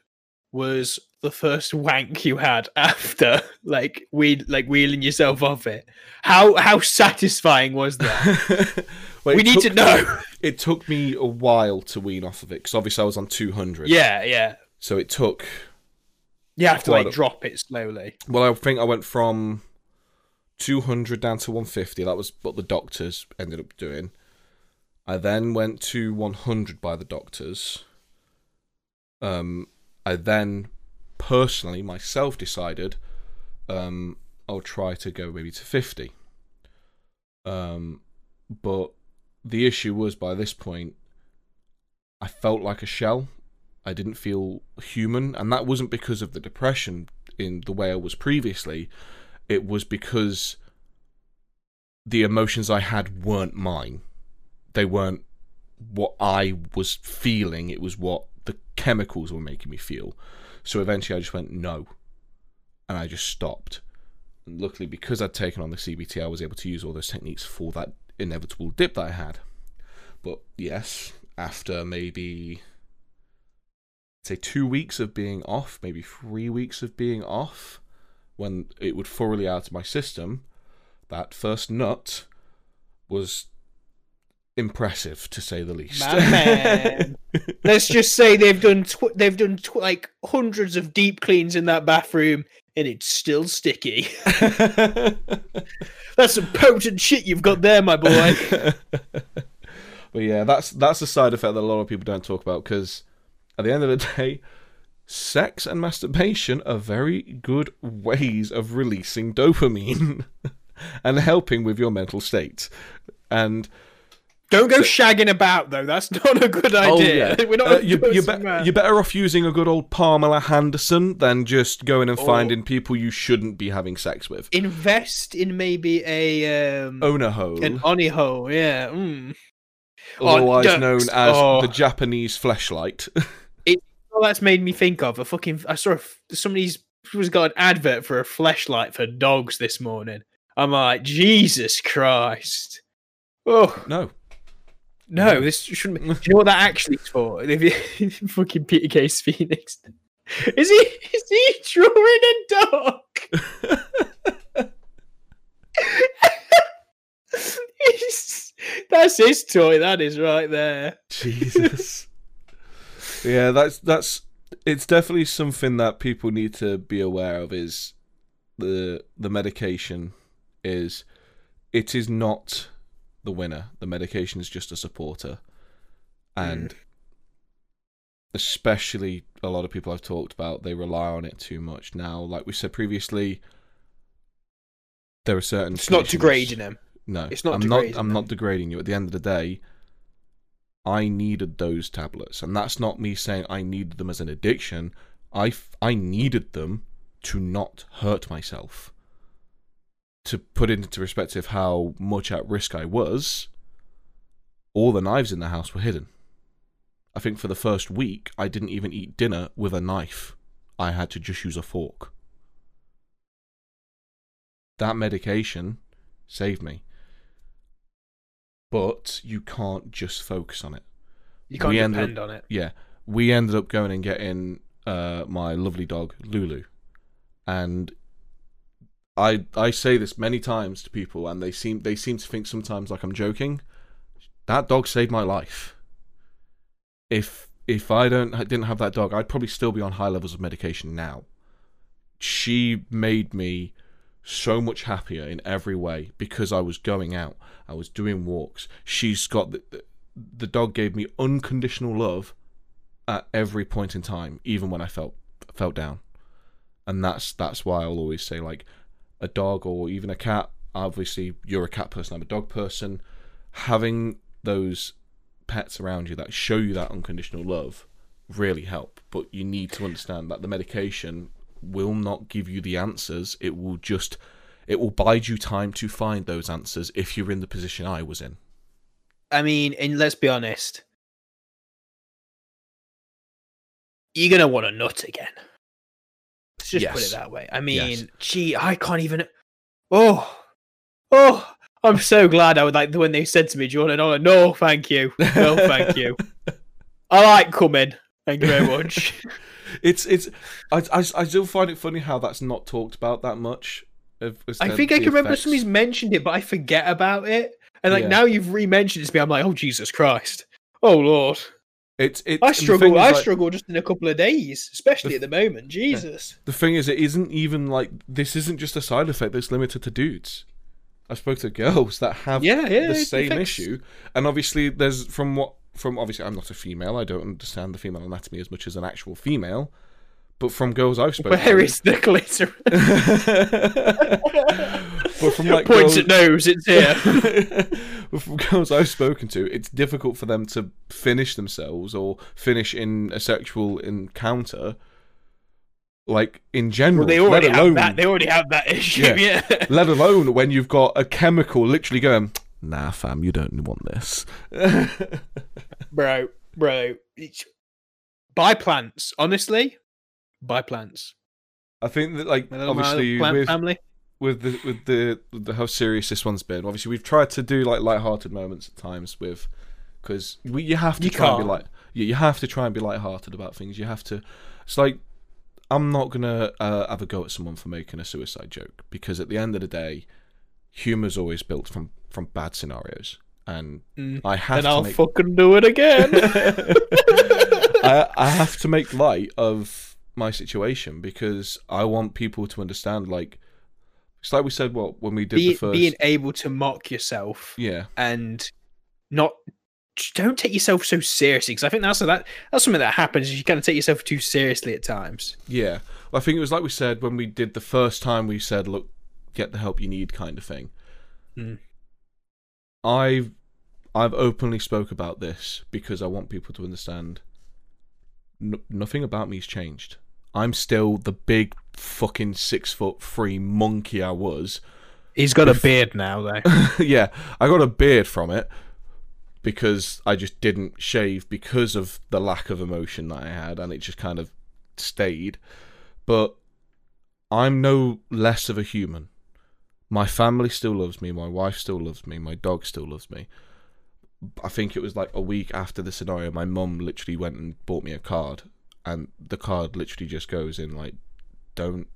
was the first wank you had after, like we like wheeling yourself off it? How how satisfying was that? Well, we need took to know. it took me a while to wean off of it because obviously I was on 200. yeah, yeah. So it took. You have to like a- drop it slowly. Well, I think I went from 200 down to 150. That was what the doctors ended up doing. I then went to 100 by the doctors. Um, I then personally myself decided um, I'll try to go maybe to 50. Um, but the issue was by this point, I felt like a shell. I didn't feel human, and that wasn't because of the depression in the way I was previously. It was because the emotions I had weren't mine. They weren't what I was feeling. It was what the chemicals were making me feel. So eventually I just went no. And I just stopped. And luckily, because I'd taken on the CBT, I was able to use all those techniques for that inevitable dip that I had. But yes, after maybe say two weeks of being off, maybe three weeks of being off, when it would thoroughly out of my system, that first nut was impressive to say the least. Let's just say they've done tw- they've done tw- like hundreds of deep cleans in that bathroom, and it's still sticky. That's some potent shit you've got there, my boy. but yeah, that's that's a side effect that a lot of people don't talk about because at the end of the day, sex and masturbation are very good ways of releasing dopamine and helping with your mental state. And Don't go shagging about though. That's not a good idea. We're not. Uh, you, endorsing be- you're better off using a good old Pamela Henderson than just going and Or- finding people you shouldn't be having sex with. Invest in maybe a um Owner hole, an oni hole. Yeah. Mm. otherwise ducks. known as Oh. the Japanese fleshlight. All that's made me think of a fucking. I saw a somebody's was got an advert for a fleshlight for dogs this morning. I'm like, Jesus Christ. Oh no, no, this shouldn't. Be. Do you know what that actually is for? Fucking Peter Case Phoenix. Is he? Is he drawing a dog? That's his toy. That is right there. Jesus. yeah, that's that's it's definitely something that people need to be aware of is the the medication is it is not the winner. The medication is just a supporter. And mm. especially a lot of people I've talked about, they rely on it too much. Now, like we said previously, there are certain It's not degrading them. no, It's not I'm not. degrading I'm them. not degrading you. At the end of the day, I needed those tablets, and that's not me saying I needed them as an addiction. I f- I needed them to not hurt myself. To put it into perspective, how much at risk I was. All the knives in the house were hidden. I think for the first week, I didn't even eat dinner with a knife. I had to just use a fork. That medication saved me. But you can't just focus on it. You can't We depend on it. Yeah, we ended up going and getting uh, my lovely dog Lulu, and I I say this many times to people, and they seem they seem to think sometimes like I'm joking. That dog saved my life. If if I don't didn't have that dog, I'd probably still be on high levels of medication now. She made me so much happier in every way because I was going out, I was doing walks. She's got the, the, the dog gave me unconditional love at every point in time, even when I felt felt down. And that's that's why I'll always say like a dog or even a cat. Obviously, you're a cat person. I'm a dog person. Having those pets around you that show you that unconditional love really help. But you need to understand that the medication will not give you the answers. It will just it will bide you time to find those answers if you're in the position I was in. I mean, and let's be honest, you're gonna want a nut again. Let's just put it that way. I mean, Yes. gee, I can't even. Oh, oh, I'm so glad. I would like when they said to me, "Do you want an honour?" Oh, no, thank you. No, thank you. I like coming. Thank you very much. It's it's I, I, I still find it funny how that's not talked about that much. of- I think I can remember somebody's mentioned it, but I forget about it. And like Yeah. now you've re-mentioned it to me, I'm like, oh Jesus Christ, oh Lord. It's it's I struggle. I like, struggle just in a couple of days, especially at the moment. Jesus. The thing is, it isn't even like this. Isn't just a side effect that's limited to dudes. I spoke to girls that have Yeah, yeah. the same issue, and obviously, there's from what from obviously, I'm not a female. I don't understand the female anatomy as much as an actual female, but from girls I've spoken Where to, is the glitter? but from like Points girls, at nose. It's here. from girls I've spoken to, it's difficult for them to finish themselves or finish in a sexual encounter. Like in general, well, they already let have that. They already have that issue. Yeah. Yeah. let alone when you've got a chemical literally going. Nah, fam, you don't want this. bro, bro. It's... Buy plants. Honestly, buy plants. I think that, like, My little- my obviously, plant with family. With the with the with the how serious this one's been. Obviously, we've tried to do like light-hearted moments at times with because we you have to You try and be can't. like you, you have to try and be light-hearted about things. You have to. It's like I'm not gonna uh, have a go at someone for making a suicide joke because at the end of the day, humor's always built from from bad scenarios, and Mm. I have And to I'll make. fucking do it again. I, I have to make light of my situation because I want people to understand. Like, it's like we said. What when we did Be, the first, being able to mock yourself yeah, and not don't take yourself so seriously because I think that's that that's something that happens. You kind of take yourself too seriously at times. yeah. I think it was like we said when we did the first time. We said, "Look, get the help you need," kind of thing. Mm. I've I've openly spoke about this because I want people to understand. N- nothing about me's changed. I'm still the big fucking six foot three monkey I was. He's got a beard now, though. yeah, I got a beard from it because I just didn't shave because of the lack of emotion that I had, and it just kind of stayed. But I'm no less of a human. My family still loves me. My wife still loves me. My dog still loves me. I think it was like a week after the scenario, my mum literally went and bought me a card, and the card literally just goes in like, "Don't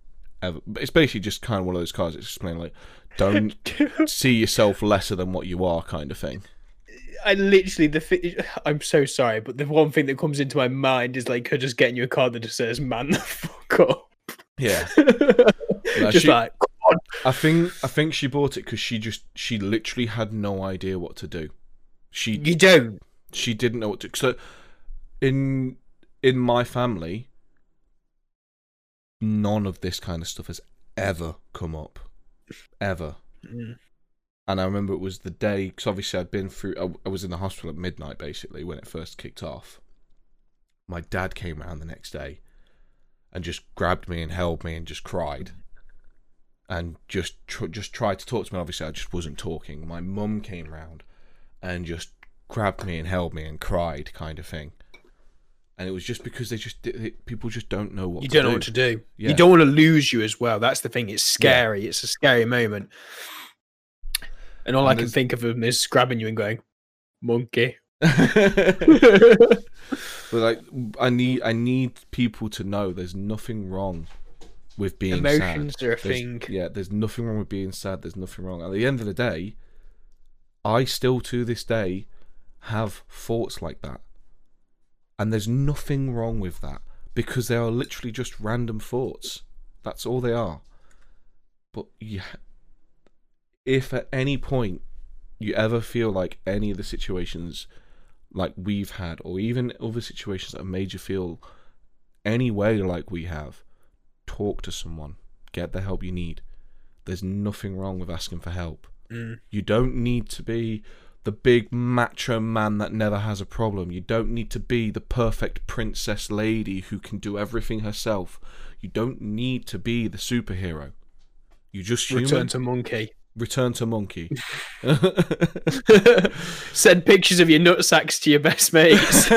ever." It's basically just kind of one of those cards. It's explaining like, "Don't see yourself lesser than what you are," kind of thing. I literally the thi- I'm so sorry, but the one thing that comes into my mind is like her just getting you a card that just says "Man the fuck up." Yeah, just she- like come on. I think I think she bought it because she just she literally had no idea what to do. She you don't. she didn't know what to. So in in my family, none of this kind of stuff has ever come up, ever. Mm. And I remember it was the day because obviously I'd been through. I, I was in the hospital at midnight basically when it first kicked off. My dad came around the next day, and just grabbed me and held me and just cried, and just tr- just tried to talk to me. Obviously, I just wasn't talking. My mum came round, and just grabbed me and held me and cried, kind of thing. And it was just because they just they, people just don't know what You to don't do. know what to do. Yeah. You don't want to lose you as well. That's the thing. It's scary. It's a scary moment. And all I And can think of him is grabbing you and going, monkey. but like I need I need people to know there's nothing wrong with being Emotions sad. are a There's- thing. Yeah, there's nothing wrong with being sad. There's nothing wrong. At the end of the day, I still to this day have thoughts like that. And there's nothing wrong with that because they are literally just random thoughts. That's all they are. But yeah, if at any point you ever feel like any of the situations like we've had, or even other situations that have made you feel any way like we have, talk to someone, get the help you need. There's nothing wrong with asking for help. Mm. You don't need to be the big macho man that never has a problem. You don't need to be the perfect princess lady who can do everything herself. You don't need to be the superhero. You just human. Return to monkey. Return to monkey. Send pictures of your nutsacks to your best mates.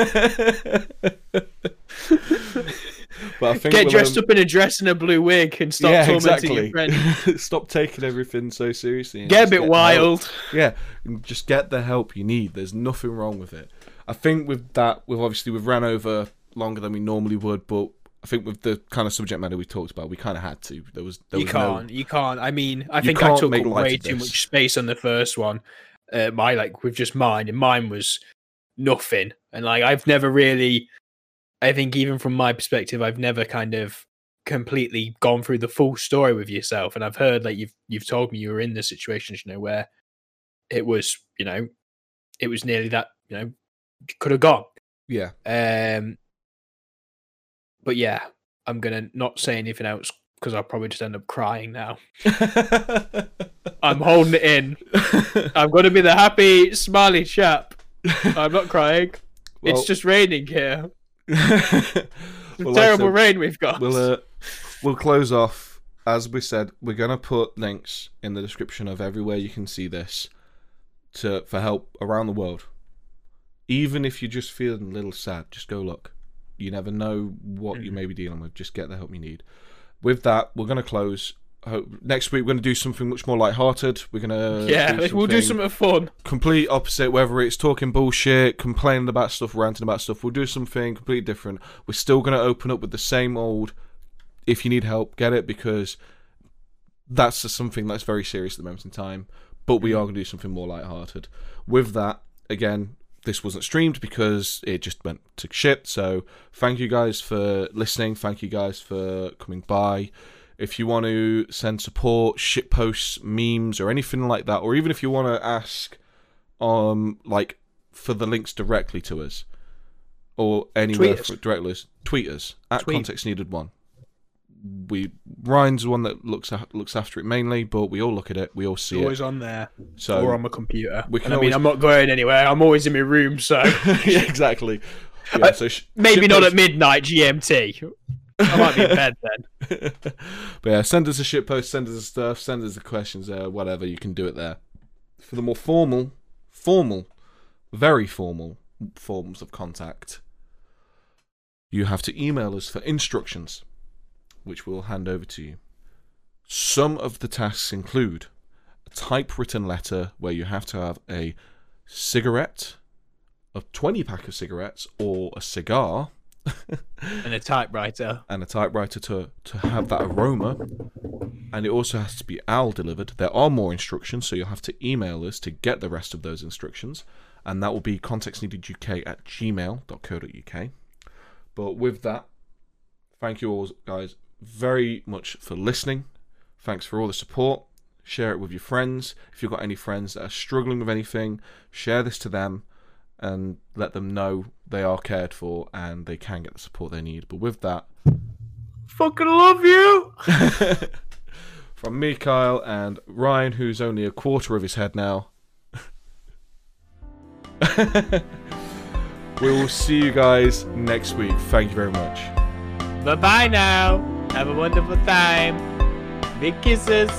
but I think Get dressed um, up in a dress and a blue wig and stop yeah, tormenting exactly. your friend. Stop taking everything so seriously. Get a bit help. wild. Yeah, and just get the help you need. There's nothing wrong with it. I think with that, we've obviously we've ran over longer than we normally would, but I think with the kind of subject matter we talked about, we kind of had to. There was there You was can't. You can't. I mean, I You think I took up way too much space on the first one. Uh, my like with just mine, and mine was nothing. And like I've never really, I think even from my perspective, I've never kind of completely gone through the full story with yourself. And I've heard like you've you've told me you were in the situations, you know, where it was, you know, it was nearly that, you know, could have gone. yeah. Um, but yeah, I'm gonna not say anything else because I'll probably just end up crying now. I'm holding it in. I'm gonna be the happy, smiley chap. I'm not crying. Well- it's just raining here. Well, like Terrible said, rain we've got. We'll uh, we'll close off. As we said, we're gonna put links in the description of everywhere you can see this to for help around the world. Even if you're just feeling a little sad, just go look. You never know what you Mhm. may be dealing with. Just get the help you need. With that, we're gonna close. Hope, next week we're gonna do something much more light-hearted. We're gonna yeah, do we'll do something fun. complete opposite whether it's talking bullshit complaining about stuff ranting about stuff we'll do something completely different we're still going to open up with the same old if you need help get it because that's just something that's very serious at the moment in time but we mm-hmm. are going to do something more light-hearted with that again this wasn't streamed because it just went to shit so thank you guys for listening thank you guys for coming by if you want to send support, shit posts, memes, or anything like that, or even if you want to ask, um, like for the links directly to us, or anywhere Tweet us. for directly, tweet us at Tweet. context needed one. We Ryan's the one that looks at, looks after it mainly, but we all look at it, we all see always it. Always on there So or on my computer. we can And I mean, always- I'm not going anywhere. I'm always in my room, so yeah, exactly. Yeah, so sh- maybe not posts- at midnight GMT. I might be in bed then. but yeah, send us a shit post, send us the stuff, send us the questions there, whatever. You can do it there. For the more formal, formal, very formal forms of contact, you have to email us for instructions, which we'll hand over to you. Some of the tasks include a typewritten letter where you have to have a cigarette, a 20 pack of cigarettes, or a cigar And a typewriter. and a typewriter to, to have that aroma. And it also has to be OWL delivered. There are more instructions, so you'll have to email us to get the rest of those instructions. And that will be contextneededuk at gmail.co.uk. But with that, thank you all, guys, very much for listening. Thanks for all the support. Share it with your friends. If you've got any friends that are struggling with anything, share this to them and let them know they are cared for and they can get the support they need. But with that, Fucking love you. from me, Kyle, and Ryan, who's only a quarter of his head now, we will see you guys next week. Thank you very much. Bye bye now. Have a wonderful time. Big kisses.